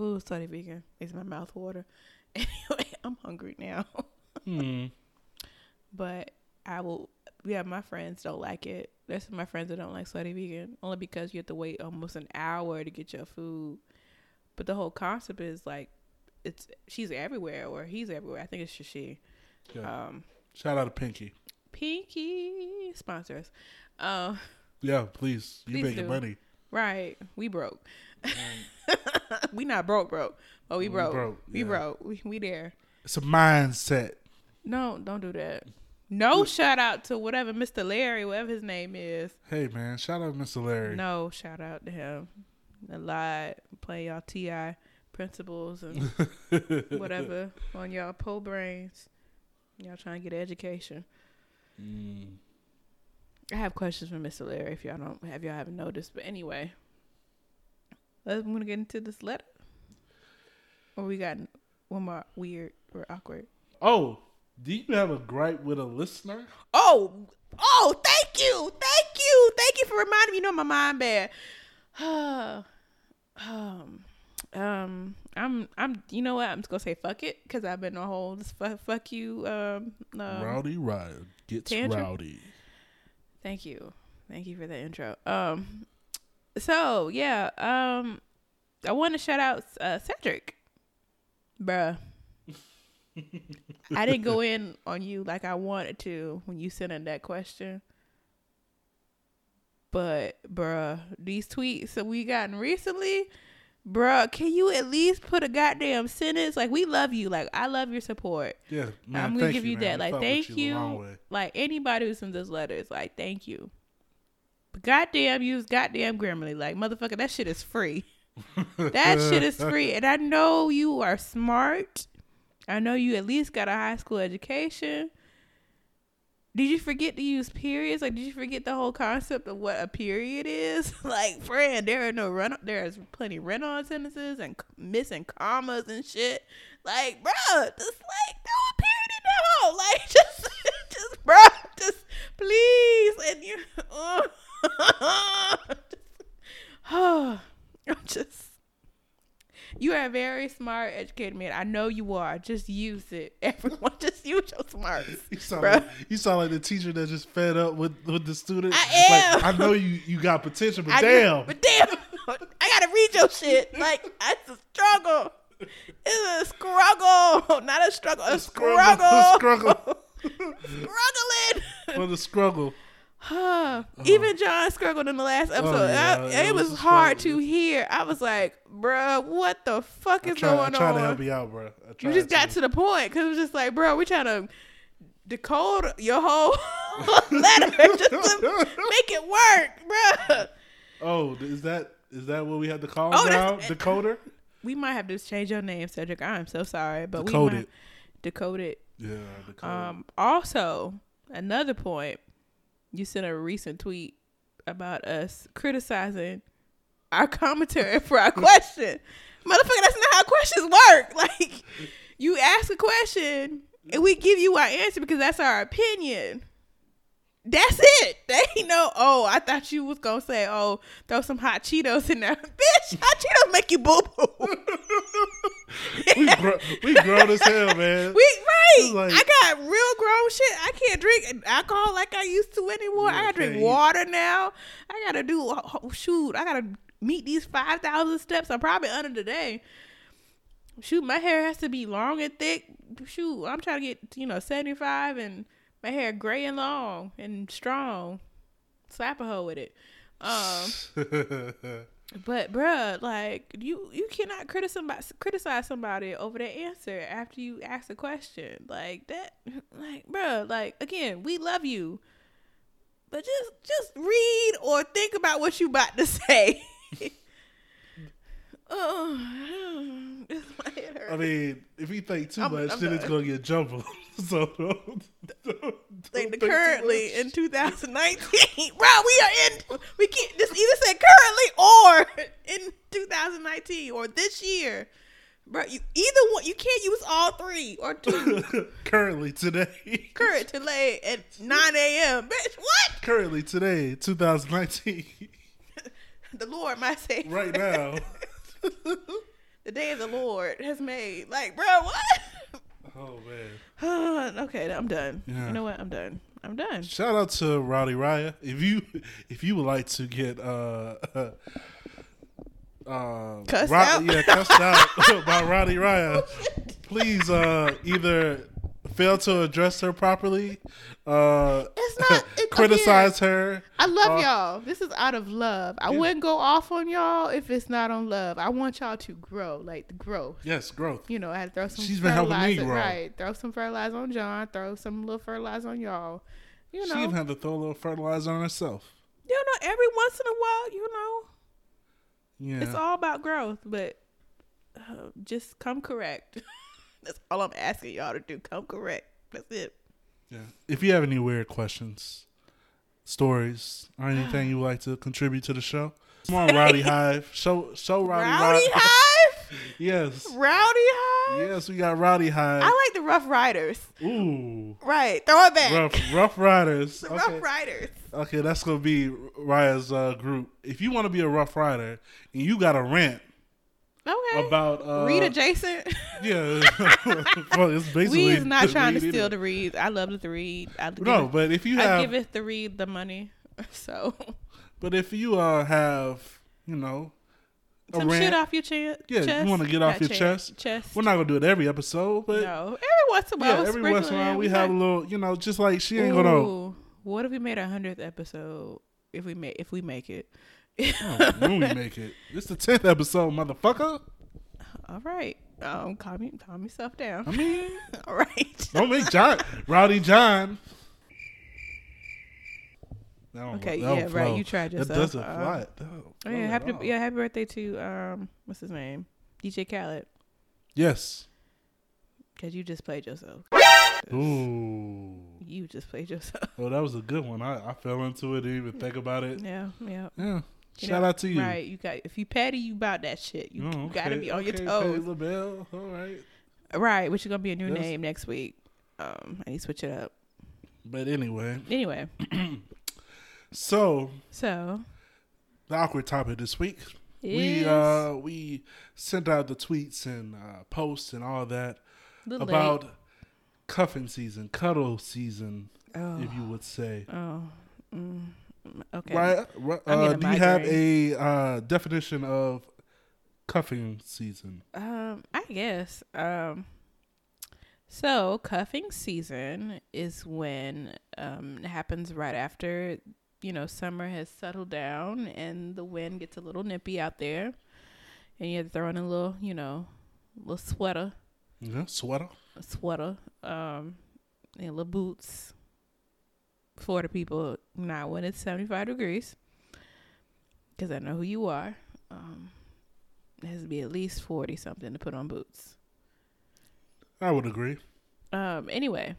Ooh, sorry, vegan. Makes my mouth water. Anyway, I'm hungry now. Hmm. but I will. Yeah, my friends don't like it. Of my friends that don't like slutty vegan only because you have to wait almost an hour to get your food. But the whole concept is like, it's she's everywhere or he's everywhere. I think it's just she. Yeah. Um, Shout out to Pinky. Pinky sponsors. Um, Yeah, please. You Please making do. money. right. We broke. We not broke, broke. Oh, we We broke. broke, We yeah. broke. We, we there. It's a mindset. No, don't do that. No shout out to whatever Mr. Larry, whatever his name is. Hey man, shout out Mr. Larry. No shout out to him. A lot play y'all Ti principles and whatever on y'all po brains. Y'all trying to get education. Mm. I have questions for Mr. Larry if y'all don't have y'all haven't noticed. But anyway, let's want to get into this letter. Or we got one more weird or awkward. Oh, do you have a gripe with a listener? Oh, oh, thank you, thank you, thank you for reminding me. You know my mind bad. um, um, I'm, I'm. You know what? I'm just gonna say fuck it because I've been on whole this fuck, fuck you. Um, um, rowdy Riot gets tantrum? rowdy. Thank you. Thank you for the intro. Um so yeah, um I want to shout out uh Cedric. Bruh. I didn't go in on you like I wanted to when you sent in that question. But bruh, these tweets that we gotten recently, bruh, can you at least put a goddamn sentence? Like we love you. Like I love your support. Yeah, man. I'm gonna give you, man. that. Like, thank the you. Like anybody who sends us letters, like, thank you. But goddamn, use goddamn Grammarly. Like, motherfucker, that shit is free. that shit is free. And I know you are smart. I know you at least got a high school education. Did you forget to use periods? Like, did you forget the whole concept of what a period is? like, friend, there are no run. There's plenty run-on sentences and c- missing commas and shit. Like, bruh, just like throw a period in that hole. Like, just, just, bruh, just please. And you, oh. Oh, I'm just. You are a very smart, educated man. I know you are. Just use it. Everyone, just use your smarts. You sound, Bruh. like, you sound like the teacher that just fed up with, with the student. I Like, I know you, you got potential, but I- damn. but damn, I gotta read your shit. Like it's a struggle. It's a struggle, not a struggle. A struggle. a Struggle. Struggling. For the struggle. Huh, even John struggled in the last episode. Oh, yeah, I- it it was was hard to hear. I was like, bruh, what the fuck I is try, I going try on? to help you out, bro. You just got to the point because it was just like, bro, we trying to decode your whole letter just to make it work, bruh. Oh, is that is that what we had to call Oh, now? Decoder? We might have to change your name, Cedric. I'm so sorry, but we Decode might decode it. Yeah, decoder. Um, also, another point, you sent a recent tweet about us criticizing our commentary for our question. Motherfucker, that's not how questions work. Like, you ask a question and we give you our answer because that's our opinion. That's it. They no, oh, I thought you was gonna say, oh, throw some hot Cheetos in there. Bitch, hot Cheetos make you boo boo. we, gro- we grown as hell, man. We right. Like- I got real grown shit. I can't drink alcohol like I used to anymore. I gotta drink water now. I gotta do oh, shoot. I gotta meet these five thousand steps. I'm probably under today. Shoot, my hair has to be long and thick. Shoot, I'm trying to get you know seventy five and my hair gray and long and strong. Slap a hoe with it. Um. But bruh, like you you cannot criticize somebody, criticize somebody over their answer after you ask a question. Like that like bruh, like again, we love you. But just just read or think about what you about to say. oh, this my head hurt. I mean, if you think too I'm- much, I'm then it's gonna get jumbled. so don't, don't, don't like think the too currently in 2019. bro, we are in. We can't just either say currently or in 2019 or this year. Bro, you either one. You can't use all three or two. currently today. Current today at 9 a.m. Bitch, what? Currently today, 2019. The Lord, my Savior. right now. The day of the Lord has made. Like, bro, what? Oh man. okay, I'm done. Yeah. You know what? I'm done. I'm done. Shout out to Rowdy Raya. If you if you would like to get uh uh Cussed Ro- out? yeah, cussed out by Rowdy Raya, please uh either fail to address her properly, uh It's not. It, criticize her. I love Uh, y'all. This is out of love. I Yeah. wouldn't go off on y'all if it's not on love. I want y'all to grow, like the growth. Yes, growth. You know, I had to throw some She's been helping me grow. right? Throw some fertilizer on John. Throw some little fertilizer on y'all. You know, She even had to throw a little fertilizer on herself. you know, every once in a while, you know, Yeah. it's all about growth. But uh, just come correct. That's all I'm asking y'all to do. Come correct. That's it. yeah. If you have any weird questions, stories, or anything you would like to contribute to the show, come on, Rowdy Hive. Show show Rowdy, Rowdy Hive. Hive. Yes. Rowdy Hive. Yes, we got Rowdy Hive. I like the Rough Riders. Ooh. Right. Throw it back. Rough, rough Riders. The Okay. Rough Riders. okay, that's gonna be Raya's uh, group. If you want to be a Rough Rider and you got a rant Okay. about uh, read adjacent. yeah, well, it's basically we is not trying to steal the read. I love the read. I No, it, but if you I have give it the read the money. So But if you uh have, you know, some rant, shit off your chest. Yeah, you wanna get off your chest. chest? We're not gonna do it every episode, but no, every once in a while. yeah, every once in a while in. we have a little, you know, just like she ain't gonna. What if we made a hundredth episode? If we make if we make it. Oh, when we make it, it's the tenth episode, motherfucker. All right. Um, calm me, calm yourself down. I mean, All right. don't make John Rowdy John. Okay, that don't yeah, right. You tried That yourself. doesn't Um, fly. That Oh yeah, happy yeah, happy birthday to um, what's his name, DJ Khaled, Yes. because you just played yourself. Ooh. You just played yourself. Oh, that was a good one. I, I fell into it. Didn't even think about it. Yeah, yeah. Yeah. You Shout know, out to you. Right, you got if you petty, you about that shit. You, Oh, you gotta be on your toes. Patti LaBelle. All right. Right, which is gonna be a new Yes. name next week. Um, I need to switch it up. But anyway, Anyway, so so the awkward topic this week. We uh we sent out the tweets and uh, posts and all that little about late. cuffing season, cuddle season, oh, if you would say. oh, mm, okay. Right? uh, do you have a uh, definition of cuffing season? Um, I guess. Um, so cuffing season is when um it happens right after you know summer has settled down and the wind gets a little nippy out there, and you have to throw in a little you know little sweater, Yeah, sweater. a sweater, um, and little boots. Florida people, not when it's seventy five degrees, because I know who you are. Um, it has to be at least forty something to put on boots. I would agree. Um. Anyway,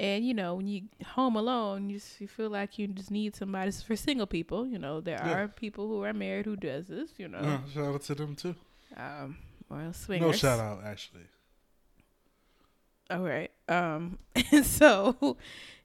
and you know when you home alone, you just you feel like you just need somebody for single people. You know there Yeah. are people who are married who does this. You know, Uh, shout out to them too. um, or swingers. No shout out, actually. All right. Um. And so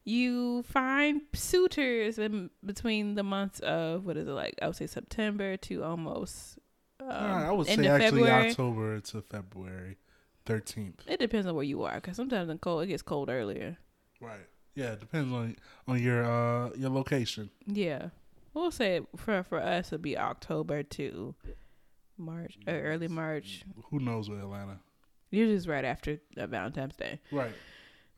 you find suitors in between the months of what is it like? I would say September to almost. Um, Uh, I would say actually February. October to February thirteenth. It depends on where you are, because sometimes in cold it gets cold earlier. Right. Yeah, it depends on on your uh your location. Yeah, we'll say for for us it'd be October to March, or early March. Who knows with Atlanta? Usually it's right after uh, Valentine's Day. Right.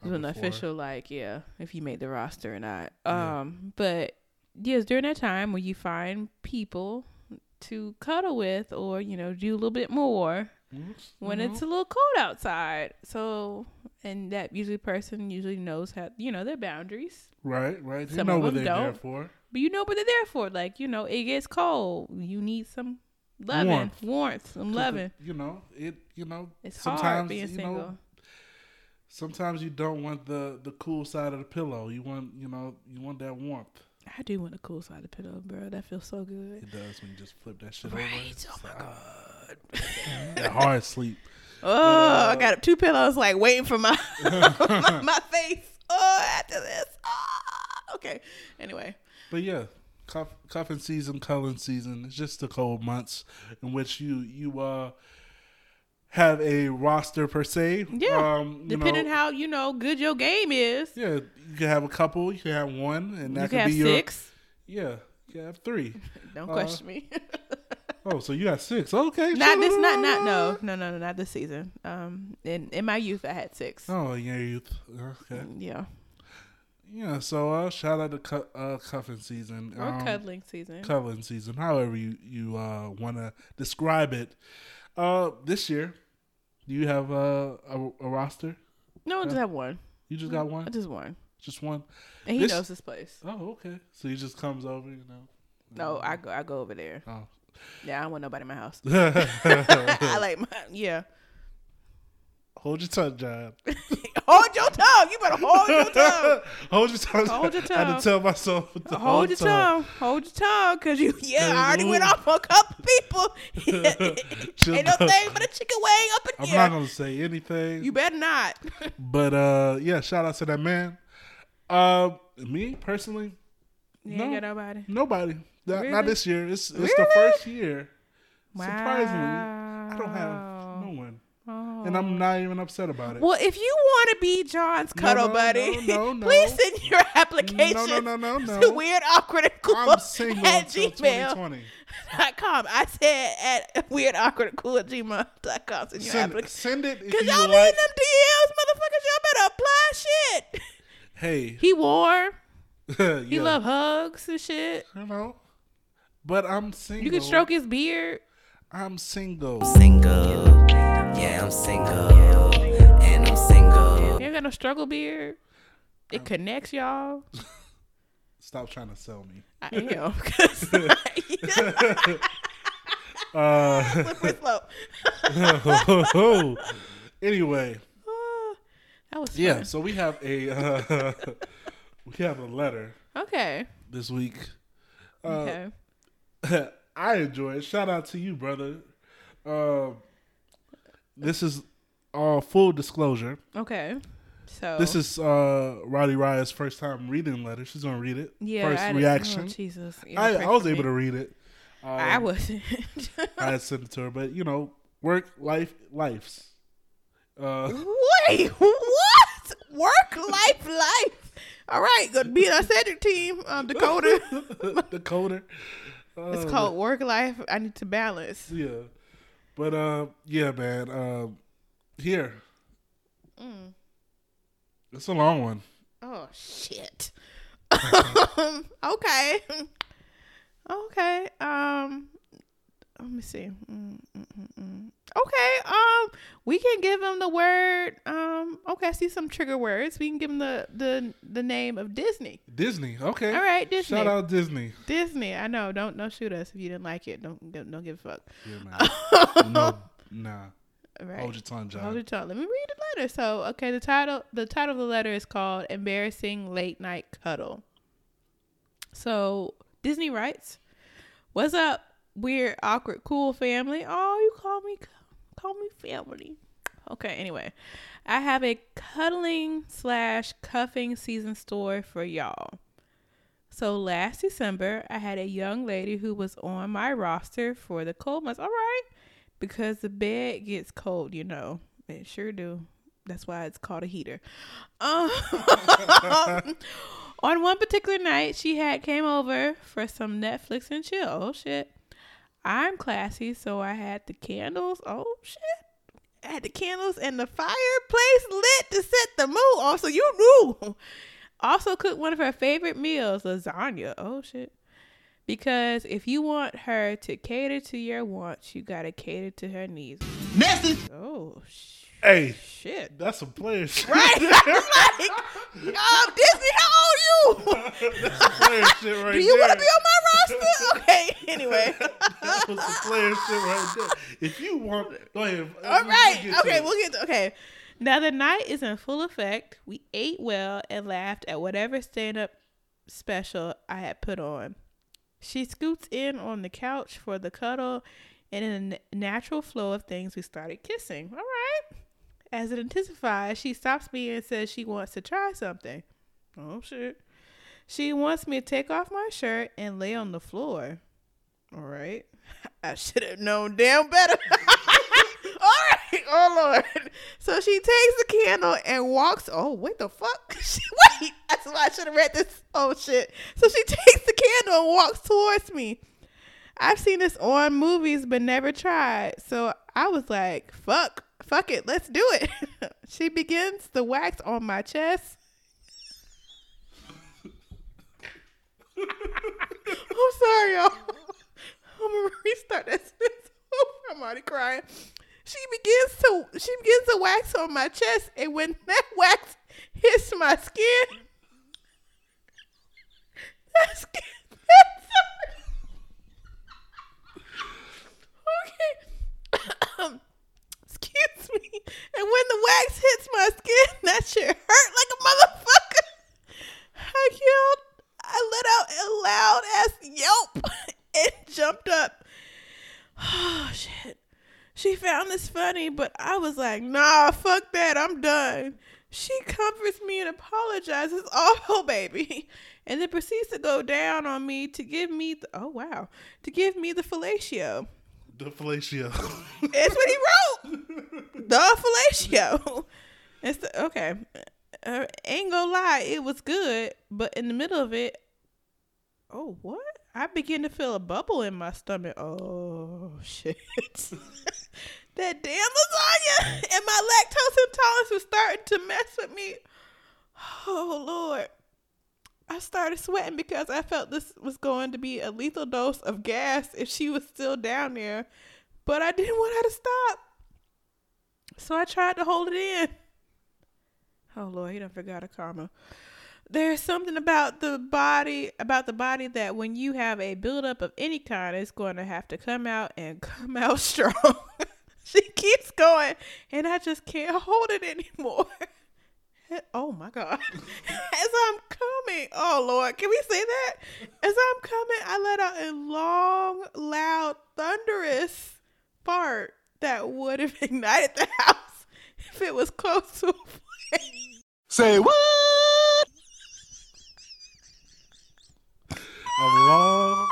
When the Before. official like yeah, if you made the roster or not. Yeah. Um, but yes, during that time where you find people to cuddle with, or you know do a little bit more Oops, when it's a little cold outside. So and that usually person usually knows how you know their boundaries. right, right. You some know of what them they're there don't. for. But you know what they're there for. Like, you know, it gets cold. You need some loving, warmth, Warmth. some loving. you know it. You know It's sometimes hard being single. know sometimes you don't want the the cool side of the pillow. You want you know you want that warmth. I do want the cool side of the pillow, bro. That feels so good. It does when you just flip that shit over. Right. It's Oh my god. that hard sleep. Oh, I uh, got two pillows like waiting for my my, my face. Oh, after this. Ah, okay. Anyway, But yeah, cuff, cuffing season, culling season. It's just the cold months in which you you uh have a roster per se. Yeah, Um, depending know, how you know good your game is, yeah, you can have a couple. You can have one, and that you could be your six. yeah. You can have three. Don't uh, question me. Oh, so you got six? Okay, not this. Not not no no no no not this season. Um, in in my youth I had six. Oh, in your youth. Okay. Yeah. yeah, so uh, shout out to cu- uh, cuffing season Or um, cuddling season. cuddling season, however you you uh, want to describe it. Uh, this year, do you have uh, a, a roster? no, I just have one. You just got I one, just one. just one. And he This- knows his place. Oh, okay. So he just comes over, you know. No, I go I go over there. Oh. Yeah, I don't want nobody in my house. I like my yeah. Your tongue, John. hold your tongue. You better hold your tongue. hold your tongue. Hold your I had to tell myself to Hold your tongue. Hold your tongue, cause you yeah. I already went off on a couple people. Ain't no thing but a chicken wing up in I'm here. not gonna say anything. you better not. But uh, yeah, shout out to that man. Uh, me personally, You No. ain't got nobody. nobody. Not, not this year. It's it's the first year. Surprisingly, I don't have and I'm not even upset about it. Well, if you want to be John's cuddle no, buddy, no, no, no. please send your application No, no, no, no, to weird, awkward, and cool I'm single at until gmail 2020. dot com. I said at weird, awkward, and cool at gmail dot com. Send your Send, send it Cause you y'all like. in them DMs, motherfuckers. Y'all better apply shit. Hey, He wore. yeah, He love hugs and shit. you know. But I'm single. You can stroke his beard. I'm single. single. Yeah, I'm single. And I'm single. You ain't got no struggle beard. It connects y'all. Stop trying to sell me. I am. 'cause Uh, Slippery slope. anyway, Ah, that was yeah. So we have a uh, we have a letter Okay. this week. Uh, Okay. I enjoy it. Shout out to you, brother. Uh, this is all full disclosure. Okay. So This is uh, Rowdy Raya's first time reading the letter. She's gonna read it. yeah. first I reaction. Oh, Jesus. I, I was able to read it. Um, I wasn't. I had sent it to her, but you know, work, life, lives. Uh, Wait, what? Work, life, life. All right, gonna be in our Cedric team, um, Dakota. Dakota. it's Uh, called work, life. I need to balance. Yeah, but uh, yeah, man. Um, here, Mm. it's a long one. Oh shit. okay. Okay. Um. Let me see. Mm, mm, mm, mm. Okay. Um. We can give him the word. Um. Okay. I see some trigger words. We can give him the the the name of Disney. Disney. Okay. All right, Disney. Shout out Disney. Disney. I know. Don't don't shoot us if you didn't like it. Don't don't don't give a fuck. Yeah, man. no, nah. Right. Hold your tongue, John. Hold your tongue. Let me read the letter. So, okay, the title the title of the letter is called "Embarrassing Late Night Cuddle." So Disney writes, "What's up, weird, awkward, cool family? Oh, you call me call me family. Okay. Anyway, I have a cuddling slash cuffing season story for y'all." So last December, I had a young lady who was on my roster for the cold months. All right, because the bed gets cold, you know. It sure do. That's why it's called a heater. Um, on one particular night, she had came over for some Netflix and chill. Oh shit. I'm classy, so I had the candles. Oh shit. I had the candles and the fireplace lit to set the mood. Also, you knew. Also cooked one of her favorite meals, lasagna. Oh shit. Because if you want her to cater to your wants, you gotta cater to her needs. Nasty. Oh sh- Hey, shit. that's some player shit. Right? I'm like, um, Disney, how old are you? that's some player shit right there. Do you want to be on my roster? Okay. Anyway. that was some player shit right there. If you want, go ahead. All right. Get to Okay, we'll get to, okay. Now the night is in full effect. We ate well and laughed at whatever stand up special I had put on. She scoots in on the couch for the cuddle, and in a natural flow of things, we started kissing. All. As it intensifies, she stops me and says she wants to try something. Oh shit. She wants me to take off my shirt and lay on the floor. All right. I should have known damn better. All right. Oh Lord. So she takes the candle and walks. Oh, wait the fuck. She, wait. That's why I should have read this. Oh shit. So she takes the candle and walks towards me. I've seen this on movies but never tried. So I was like, fuck, fuck it, let's do it. she begins the wax on my chest. I'm sorry, y'all. Oh, I'm gonna restart that oh, sentence. I'm already crying. She begins to she begins to wax on my chest, and when that wax hits my skin, that skin. okay. Me. And when the wax hits my skin, that shit hurt like a motherfucker. I yelled. I let out a loud ass yelp and jumped up. Oh shit. She found this funny, but I was like, nah, fuck that. I'm done. She comforts me and apologizes. Oh, baby. And then proceeds to go down on me to give me, the, oh, wow, to give me the fellatio. The fellatio. That's what he wrote. the fellatio. It's the, okay. Uh, ain't gonna lie, it was good, but in the middle of it, oh what? I begin to feel a bubble in my stomach. Oh shit! that damn lasagna and my lactose intolerance was starting to mess with me. Oh lord! I started sweating because I felt this was going to be a lethal dose of gas if she was still down there, but I didn't want her to stop. So I tried to hold it in. Oh Lord, he done forgot a karma. There's something about the body about the body that when you have a buildup of any kind, it's going to have to come out and come out strong. she keeps going, and I just can't hold it anymore. Oh my God. As I'm coming, oh Lord, can we say that? As I'm coming, I let out a long, loud, thunderous fart that would have ignited the house if it was close to a flame. Say what? a long,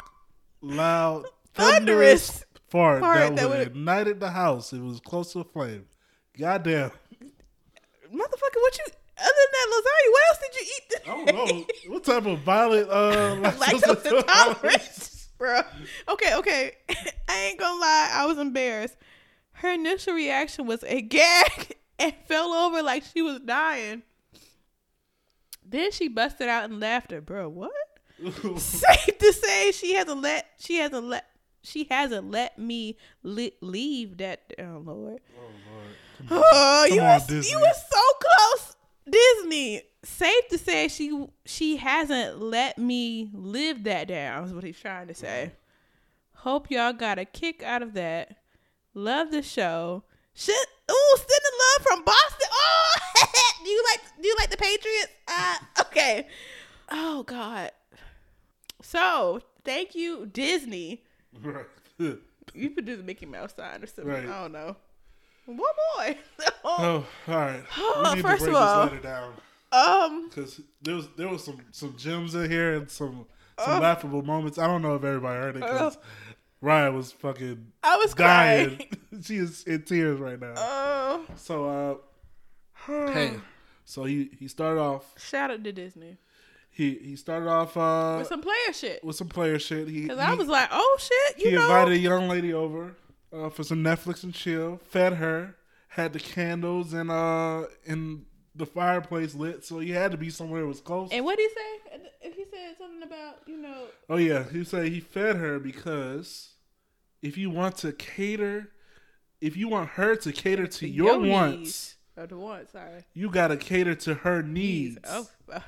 loud, Thunderous thunderous fart, fart that, that would have ignited the house. If it was close to a flame. Goddamn. Motherfucker, what you, other than that lasagna, what else did you eat? today? I don't know. what type of violent uh, Lactose intolerance, bro. Okay, okay. I ain't gonna lie, I was embarrassed. Her initial reaction was a gag and fell over like she was dying. Then she busted out in laughter, bro. What? Safe to say, she hasn't let she hasn't let she hasn't let me li- leave that. Oh Lord. Oh, you Come on, was Disney. you was so close, Disney. Safe to say, she she hasn't let me live that down. Is what he's trying to say. Hope y'all got a kick out of that. Love the show. Shit. Ooh, sending love from Boston. Oh, do you like do you like the Patriots? Uh, okay. Oh God. So thank you, Disney. right. You could do the Mickey Mouse sign or something. Right. I don't know. One boy. Oh, all right. We need first to of break all- this letter down um. because there was there was some some gems in here and some some laughable moments. I don't know if everybody heard it because Ryan was fucking I was dying. crying. she is in tears right now. Oh. so uh, hey, so he he started off Shout out to Disney he he started off uh with some player shit. with some player shit. He Cause he, I was like, oh shit, you know he know. invited a young lady over uh, for some Netflix and chill. Fed her, had the candles and uh in the fireplace lit, so he had to be somewhere that was close. and what did he say? He said something about you know. oh yeah, he said he fed her because if you want to cater, if you want her to cater to your, needs. wants, the wants. Sorry. you gotta cater to her needs. Oh. uh,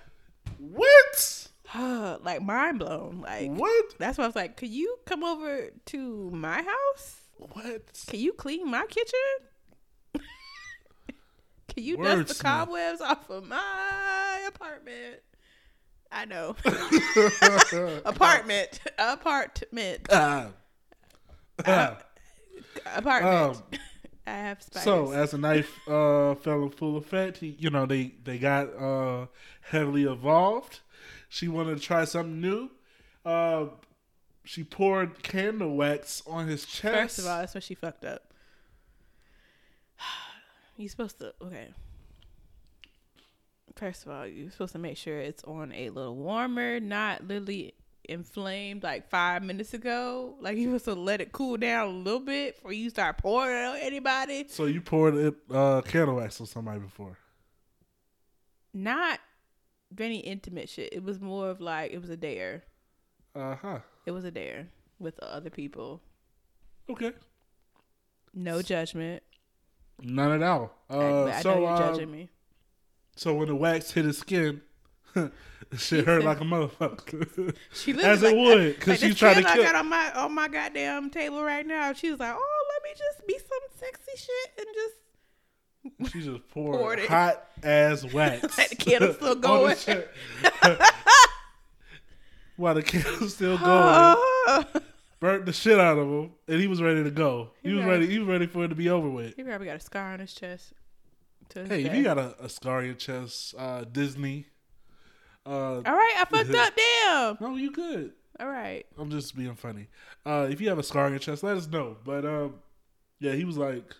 What? like mind blown. Like What? that's why I was like, could you come over to my house? What? Can you clean my kitchen? Can you dust the cobwebs off of my apartment? I know. apartment. Apartment. Ah. Ah. Apartment. Um, I have spiders. So as the knife uh, fell in full effect, he, you know they they got uh, heavily evolved. She wanted to try something new. Uh, she poured candle wax on his chest. First of all, that's what she fucked up. You're supposed to okay. First of all, you're supposed to make sure it's on a little warmer, not literally inflamed like five minutes ago. Like you supposed to let it cool down a little bit before you start pouring it on anybody. so you poured it uh, candle wax on somebody before. Not any intimate shit. It was more of like it was a dare. Uh huh. It was a dare with other people. Okay. No judgment. None at all. I- Uh, but I so know you're uh, judging me. so when the wax hit his skin, shit hurt like a motherfucker. She as literally it would because like she this tried to kid I kill- got on my on my goddamn table right now. She was like, "Oh, let me just be some sexy shit and just She just Poured poured it. hot ass wax. Like the candle's still going. While the candle's still going, burnt the shit out of him, and he was ready to go. He He was ready. He was ready for it to be over with. he probably got a scar on his chest. Hey, if you got a, a scar on your chest, uh, Disney. Uh, All right, I fucked up. Damn. no, you good. All right. I'm just being funny. Uh, if you have a scar on your chest, let us know. But um, yeah, he was like,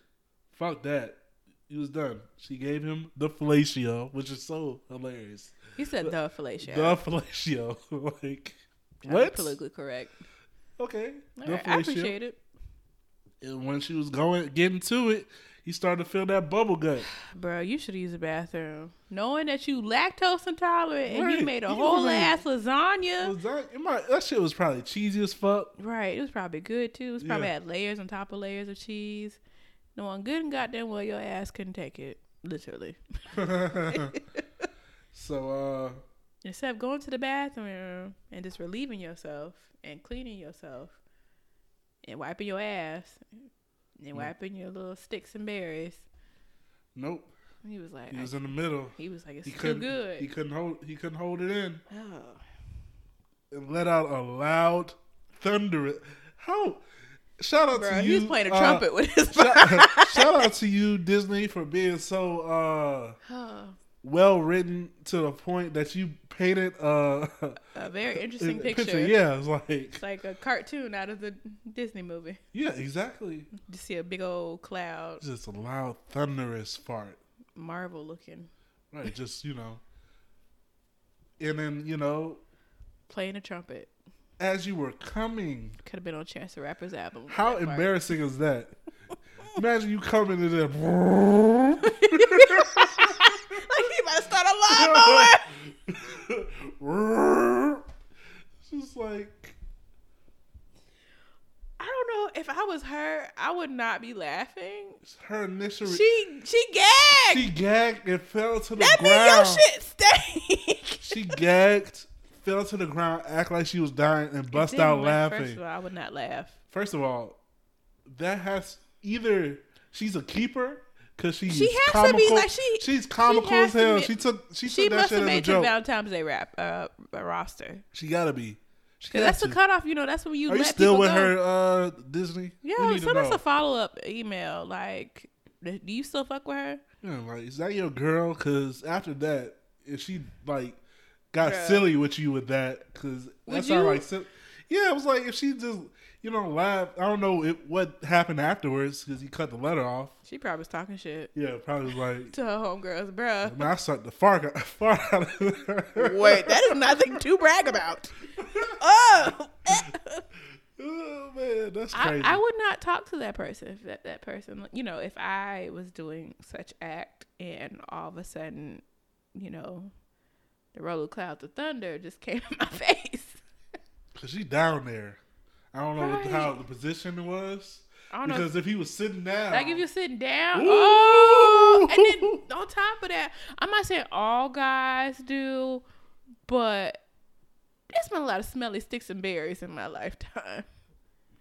"Fuck that." He was done. She gave him the fellatio, which is so hilarious. He said the fellatio. The fellatio, like be what? Politically correct. Okay, the right, I appreciate it, And when she was going getting to it, he started to feel that bubble gut. bro. You should use the bathroom, knowing that you lactose intolerant and he made a You whole made- ass lasagna. That, might, that shit was probably cheesy as fuck. Right. It was probably good too. It was probably Yeah. had layers on top of layers of cheese. No one good and goddamn well your ass couldn't take it. Literally. so uh, Instead of going to the bathroom and just relieving yourself and cleaning yourself and wiping your ass and wiping your little sticks and berries. nope, He was like, he was in the middle. he was like, it's He too good. He couldn't hold. He couldn't hold it in. oh. and let out a loud thunder. How? Shout out Bro, to he you. was playing a uh, trumpet with his shout, shout out to you, Disney, for being so uh, well written to the point that you painted uh, a very interesting a picture. Yeah, it's like It's like a cartoon out of the Disney movie. yeah, exactly. Just see a big old cloud, Just a loud thunderous fart. Marvel looking, Right, just you know. And then you know, playing a trumpet. as you were coming, Could have been on Chance the Rapper's album. how part. embarrassing is that? Imagine you coming to them. about a lawnmower. it's just like I don't know if I was her, I would not be laughing. her initial. Re- She she gagged. she gagged and fell to the that means your ground. shit stank. She gagged, fell to the ground, act like she was dying, and bust out like, laughing. First of all, I would not laugh. First of all, that has either she's a keeper because she's She has to be, like, she- she's comical she as hell. she took she, She took that must shit have made the joke. Valentine's Day rap uh, roster. She gotta be. She Cause that's the cutoff. You know, that's when you Are you still with go. her, uh, Disney? Yeah, send us a follow up email. Like, do you still fuck with her? Yeah, like, is that your girl? Because after that, if she like got Bruh. silly with you with that, because that's you? like yeah, it was like if she just you know laughed. I don't know it, what happened afterwards because he cut the letter off. She probably was talking shit Yeah, probably was like. to her homegirls, bruh. Man, I sucked the fart out, fart out of her. Wait, that is nothing to brag about. Oh, oh man, that's crazy. I would not talk to that person if that, that person, you know, if I was doing such act and all of a sudden, you know, the roll of clouds of thunder just came in my face. Cause she down there. I don't know what, how the position was. I don't know. Because if he was sitting down, Like if you're sitting down, Ooh. oh, and then on top of that, I'm not saying all guys do, but there's been a lot of smelly sticks and berries in my lifetime.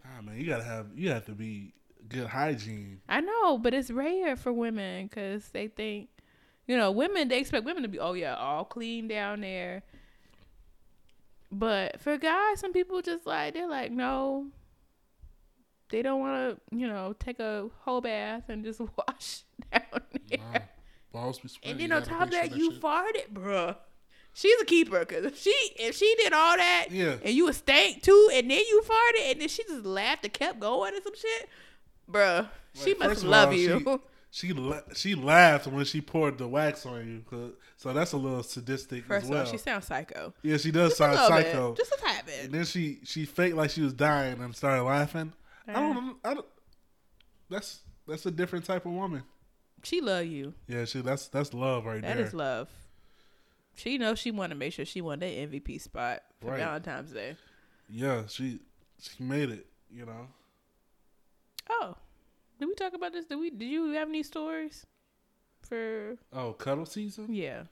Nah, man, you gotta have you have to be good hygiene. I know, but it's rare for women because they think, you know, women they expect women to be, oh yeah, all clean down there. But for guys, some people just like they're like, no, they don't want to, you know, take a whole bath and just wash down there. Nah, balls be sweaty. And then on top of make that, you shit- farted, bruh. She's a keeper, cause if she if she did all that, Yeah. and you a stank too, and then you farted, and then she just laughed and kept going and some shit, bruh. she must of love all, you. She she, la- she laughed when she poured the wax on you, so that's a little sadistic First as of well. all, she sounds psycho. yeah, she does Just sound psycho. bit, just a tad and bit. then she she faked like she was dying and started laughing. I Uh-huh. don't. I don't. That's that's a different type of woman. She love you. Yeah, she that's that's love right That That is love. She knows she want to make sure she won that MVP spot for Right. Valentine's Day. yeah, she she made it. You know. Oh, did we talk about this? Did we? Did you have any stories for? Oh, cuddle season. Yeah.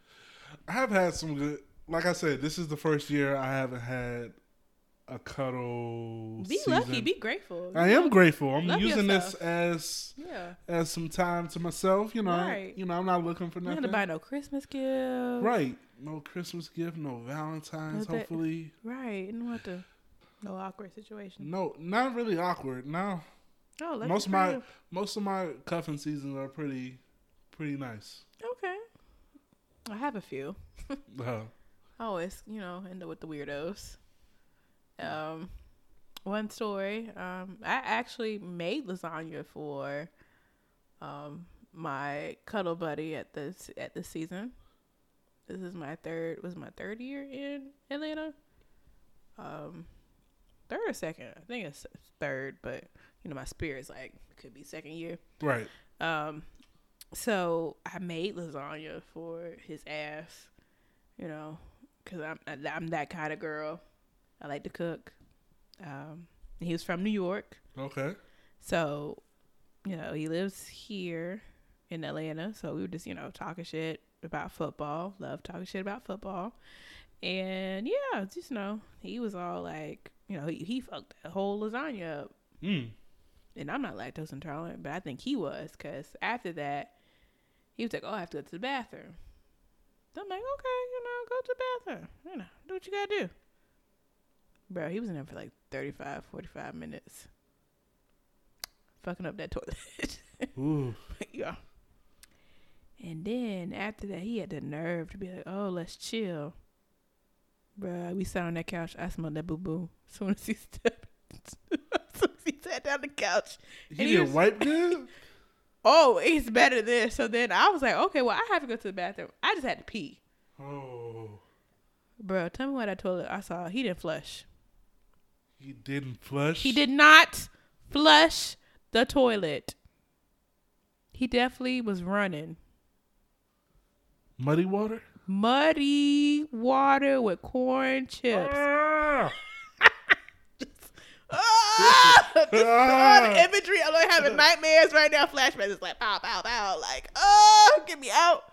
I have had some good. Like I said, this is the first year I haven't had a cuddle. Be season. lucky. Be grateful. I am grateful. I'm Love using yourself. this as Yeah. as some time to myself. You know, Right. you know, I'm not looking for don't have to buy no Christmas gift. Right. No Christmas gift. No Valentine's. No, that- hopefully, Right. And what the. No awkward situation. no. Not really awkward. No. Oh, most of my most of my cuffing seasons are pretty pretty nice. Okay. I have a few. Uh, I always, you know, end up with the weirdos. Um, one story. Um, I actually made lasagna for, um, my cuddle buddy at this at this season. This is my third was my third year in Atlanta. Um, third or second? I think it's third, but you know my spirit's like could be second year. right. Um, so I made lasagna for his ass, you know, because I'm I'm that kind of girl. I like to cook. Um, he was from New York, Okay. so you know he lives here in Atlanta. So we were just you know talking shit about football. Love talking shit about football, and yeah, just you know he was all like, you know, he, he fucked the whole lasagna up Mm. and I'm not lactose intolerant, but I think he was because after that, he was like, "Oh, I have to go to the bathroom." So I'm like, "Okay, you know, go to the bathroom. You know, do what you gotta do." Bro, he was in there for like 35, 45 minutes, fucking up that toilet. Ooh. yeah. And then after that, he had the nerve to be like, "Oh, let's chill." Bruh, we sat on that couch. I smelled that boo boo. As soon as he stepped, as soon as he sat down the couch, He And didn't was- wipe good. oh, it's better than this. So then I was like, okay, well, I have to go to the bathroom. I just had to pee. Oh. Bro, tell me what that toilet I saw. He didn't flush. He didn't flush. He did not flush the toilet. He definitely was running. Muddy water. Muddy water with corn chips. Ah! Ah! Just Ah! the imagery. I'm like having nightmares right now. Flashbacks. It's like pow, pow, pow. Like, oh, get me out.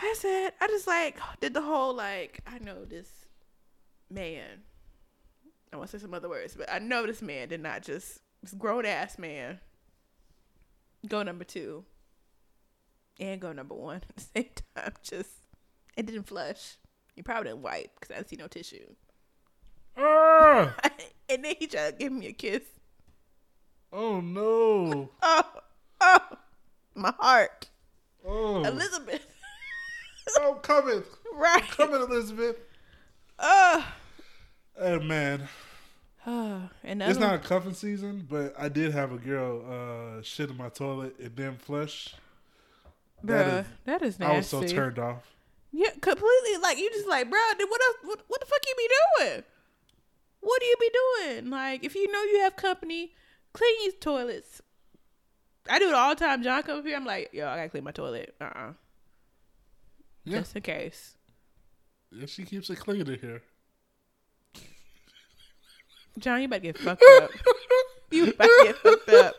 I said, I just like did the whole like, I know this man. I want to say some other words, but I know this man did not just this grown ass man go number two and go number one at the same time. Just it didn't flush. He probably didn't wipe because I didn't see no tissue. Ah! and then he tried to give me a kiss. Oh no. Oh, oh, my heart. Oh. Elizabeth. Oh, coming. right. Coming, Elizabeth. Oh. Hey man, oh. And it's not a cuffing season, but I did have a girl uh, shit in my toilet and then flush. one, that bruh, is- that is nasty. I was so turned off. Yeah, completely. Like you just like, bro, what else? What, what the fuck you be doing? What do you be doing? Like, if you know you have company, clean these toilets. I do it all the time. John comes up here, I'm like, yo, I gotta clean my toilet. Uh, uh Yeah, just in case. yeah, she keeps it clean in here. John, you better get fucked up. you better get fucked up.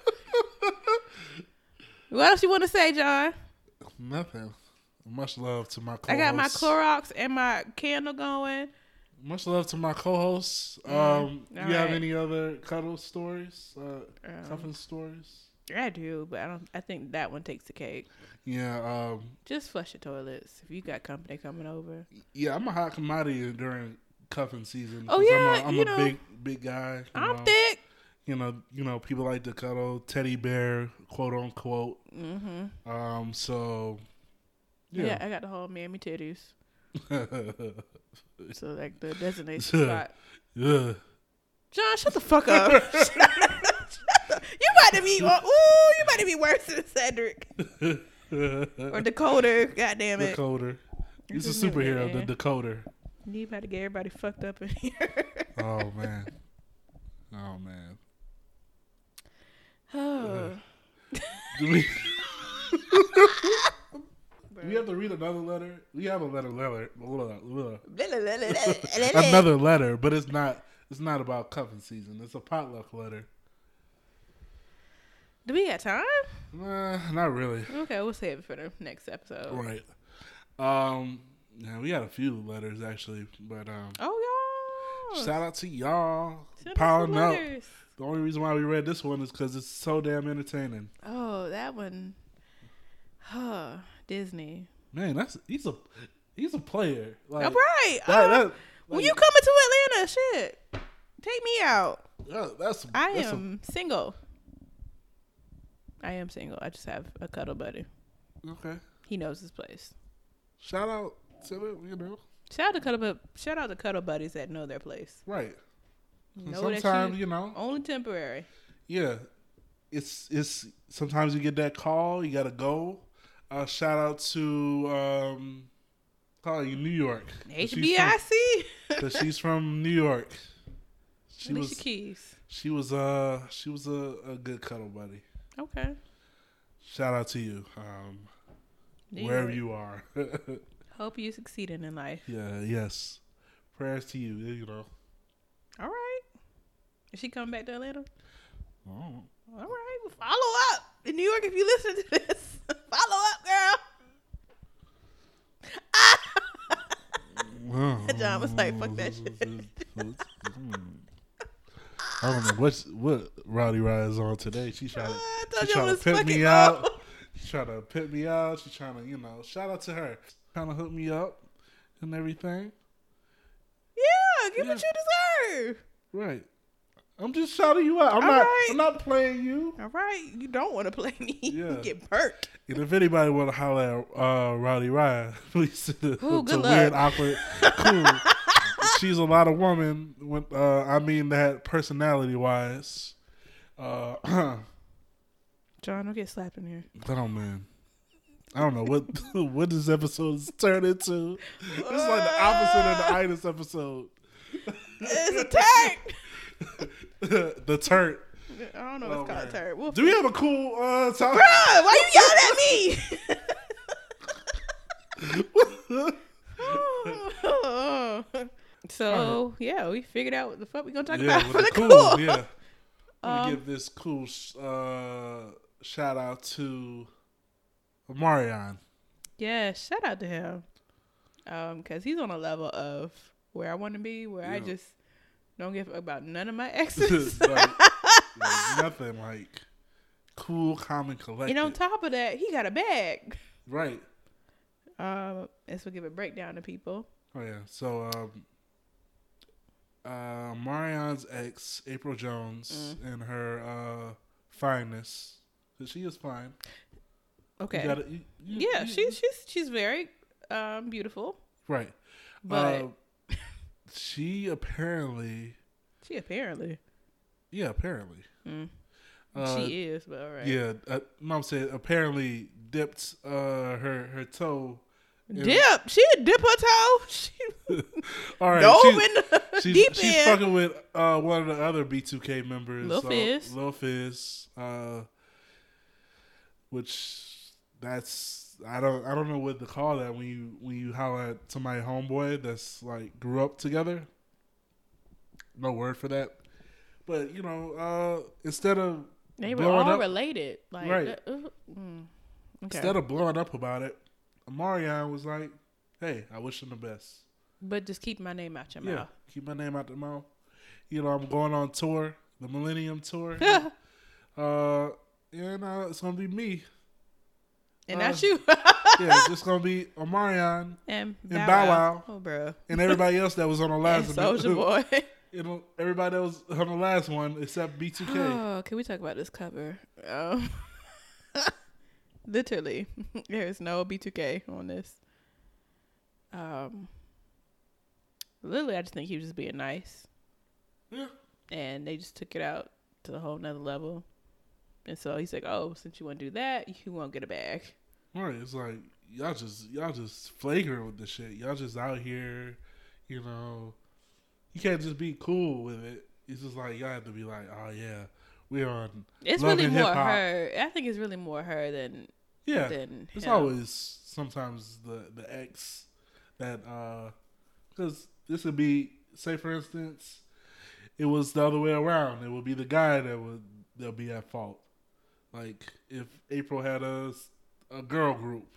What else you want to say, John? Nothing. Much love to my co-hosts. I got my Clorox and my candle going. Much love to my co-hosts. Um, all you have any other cuddle stories? Uh, Um, cuffing stories? I do, but I don't. I think that one takes the cake. Yeah, um, Just flush your toilets if you got company coming over. yeah. I'm a hot commodity during cuffing season. Oh yeah, I'm a, I'm a know. big big guy. I'm know. thick. You know, you know, people like to cuddle teddy bear, quote unquote. Mm-hmm. Um, so Yeah. yeah. I got the whole mammy titties. So like the designated spot. yeah. John, shut the fuck up. You might have be. Ooh, you might have be worse than Cedric or Dakota. God damn it. Decoder. He's a This is new, superhero, the decoder. You about to get everybody fucked up in here. Oh man. Oh man. oh. Do we we have to read another letter. We have a letter, letter, blah, blah, blah. Another. another letter, but it's not. It's not about cuffing season. It's a potluck letter. Do we got time? Nah, not really. Okay, we'll save it for the next episode. Right. Um. Yeah, we got a few letters actually, but um. Oh, y'all. Shout out to y'all Send piling up. The only reason why we read this one is because it's so damn entertaining. Oh, that one. Huh. Disney. Man, that's he's a he's a player. Like, All right. that- uh, that- when you coming to Atlanta, shit, take me out. that- that's I that's a- am single. I am single. I just have a cuddle buddy. okay. He knows his place. Shout out it, you know. Shout out to cuddle, shout out to cuddle buddies that know their place. Right. Know sometimes you you know, only temporary. yeah, it's it's sometimes you get that call, you gotta go. Uh, shout out to um, call you New York. HBIC. from- HBIC. 'cause she's from New York. She Alicia was Keys. she was uh she was a, a good cuddle buddy. Okay. Shout out to you, um, New wherever York. you are. Hope you succeeding in life. yeah, yes. Prayers to you. You know. All right. Is she coming back to Atlanta? Oh. All right. Well, follow up in New York if you listen to this. follow up, girl. John was like, "Fuck that shit." I don't know what what Rowdy Raya's on today. She to uh, I she told you I trying to pimp me up. out. She trying to pimp me out. She trying to you know shout out to her. Trying to hook me up and everything. Yeah, get what you deserve. Right. I'm just shouting you out. I'm All not. right. I'm not playing you. All right, you don't want to play me. Yeah. you get burnt. And if anybody want to holler at uh, Rowdy Raya, please send it Ooh, to weird, awkward, cool. She's a lot of woman. When uh, I mean that personality wise. Uh, John, don't get slapped in here. oh man, I don't know what what this episode turned into. It's like the opposite of the itis episode. It's a turd. the turd. I don't know what's Oh, called man. turd. We'll Do we have a cool uh, topic? Bruh, why you yelling at me? so yeah, we figured out what the fuck we gonna talk yeah, about for the cool. cool. Yeah. Let Um, give this cool uh, shout out to Omarion. Yeah, shout out to him. Um, cause he's on a level of where I want to be, where I just don't give about none of my exes. like, like nothing like cool, calm, and collected. and on top of that, he got a bag. right. Um, and so give a breakdown to people. Oh yeah. So um, uh, Omarion's ex, Apryl Jones, Mm. and her uh, fineness. 'Cause she is fine. You Okay. gotta- you- you- yeah, you- she's she's she's very um beautiful, right. but Uh, she apparently, she apparently yeah, apparently. mm, Uh, she is. But all right. Yeah, uh, mom said apparently dipped uh, her her toe. in- Dip. She dip her toe. She All right, dove she's, in the she's, deep she's end. fucking with uh, one of the other B2K members, Lil uh, Fizz. Lil Fizz, uh, which that's I don't I don't know what to call that when you when you holler at somebody homeboy that's like grew up together. No word for that, but you know, uh, instead of They were all up- related. Like, Right. uh, uh, mm. okay. instead of blowing up about it, Omarion was like, "Hey, I wish him the best." but just keep my name out your Yeah, mouth. keep my name out the mouth. You know, I'm going on tour, the Millennium Tour. uh, and uh, it's gonna be me. that's Uh, you. Yeah, it's just gonna be Omarion and and Bow Wow. Oh, bro. and everybody else that was on the And last Soulja Boy. You know, everybody that was on the last one except B2K. Oh, can we talk about this cover? Um, literally, there is no B2K on this. Um, literally, I just think he was just being nice, yeah, and they just took it out to a whole nother level. And so he's like, "Oh, since you want to do that, you won't get a bag." right. It's like y'all just y'all just flagrant with the shit. Y'all just out here, you know. You can't just be cool with it. It's just like y'all have to be like, oh yeah, we're on It's really more hip-hop. her. I think it's really more her than Yeah, than it's him. always sometimes the the ex that uh because this would be say for instance, it was the other way around. It would be the guy that would they'll be at fault. Like if Apryl had a a girl group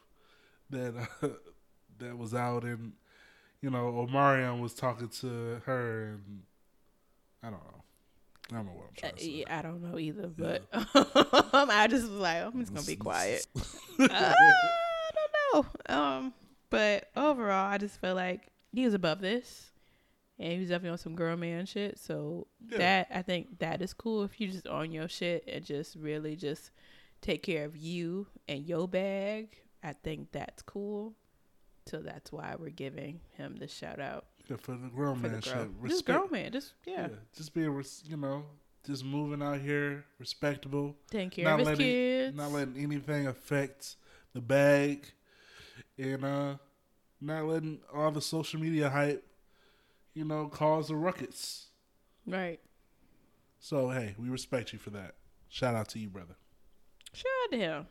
that uh, that was out and you know Omarion was talking to her and I don't know. I don't know what I'm Uh, trying to say. yeah, I don't know either, but I just was like, I'm just gonna be quiet. Uh, I don't know. Um, but overall, I just feel like he was above this, and he was definitely on some girl man shit. So Yeah. that I think that is cool if you just on your shit and just really just take care of you and your bag. I think that's cool. So that's why we're giving him the shout out Yeah, for the grown for man the girl. shit. Just girl man, just yeah, Yeah, just being, res- you know, just moving out here, respectable, taking care not letting, kids. not letting anything affect the bag, and uh, not letting all the social media hype, you know, cause a ruckus. right. So hey, we respect you for that. Shout out to you, brother. Shout out to him.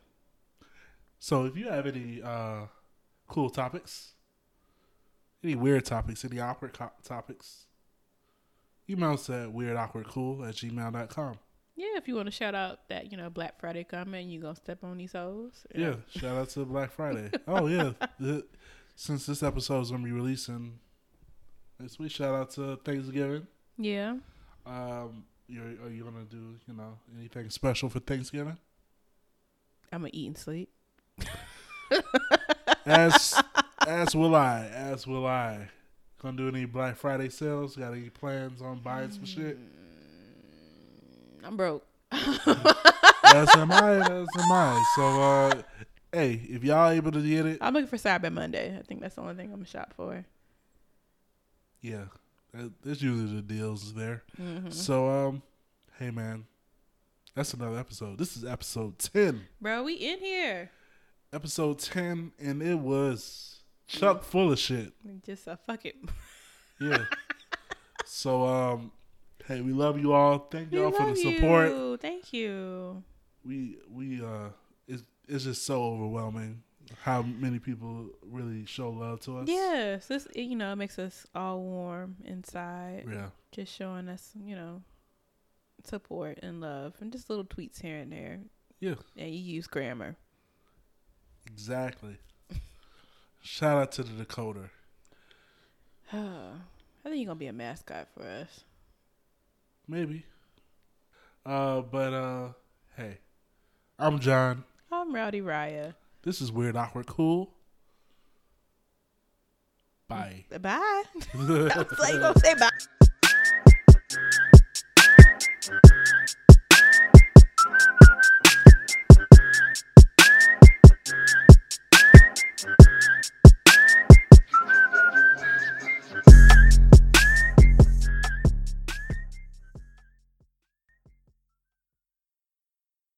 So if you have any uh, cool topics, any weird topics, any awkward co- topics, email us at weirdawkwardcool at gmail.com. Yeah, if you want to shout out that, you know, Black Friday coming, you gonna step on these hoes. Yeah, shout out to Black Friday. oh yeah, the, since this episode is gonna be releasing next week, shout out to Thanksgiving. Yeah. Um, you're, are you gonna do you know anything special for Thanksgiving? I'm gonna eat and sleep. As as will I. As will I. Gonna do any Black Friday sales? Got any plans on buying some shit? I'm broke. as am I. As am I. So uh, hey, if y'all able to get it, I'm looking for Cyber Monday. I think that's the only thing I'm gonna shop for. Yeah, that, that's usually the deals there. hmm So um, hey man, that's another episode. This is episode ten. Bro, we in here. Episode ten, and it was chuck full of shit. Just uh, fuck it. Yeah. so um, hey, we love you all. Thank y'all for the support. you. Thank you. We we uh, it's it's just so overwhelming how many people really show love to us. Yes, this you know it makes us all warm inside. Yeah. Just showing us, you know, support and love, and just little tweets here and there. Yeah. And you use grammar. Exactly. Shout out to the Dakota. I think you're gonna be a mascot for us. Maybe. Uh, but uh, hey, I'm John. I'm Rowdy Raya. This is weird, awkward, cool. Bye. Bye. I was like, you gonna say bye.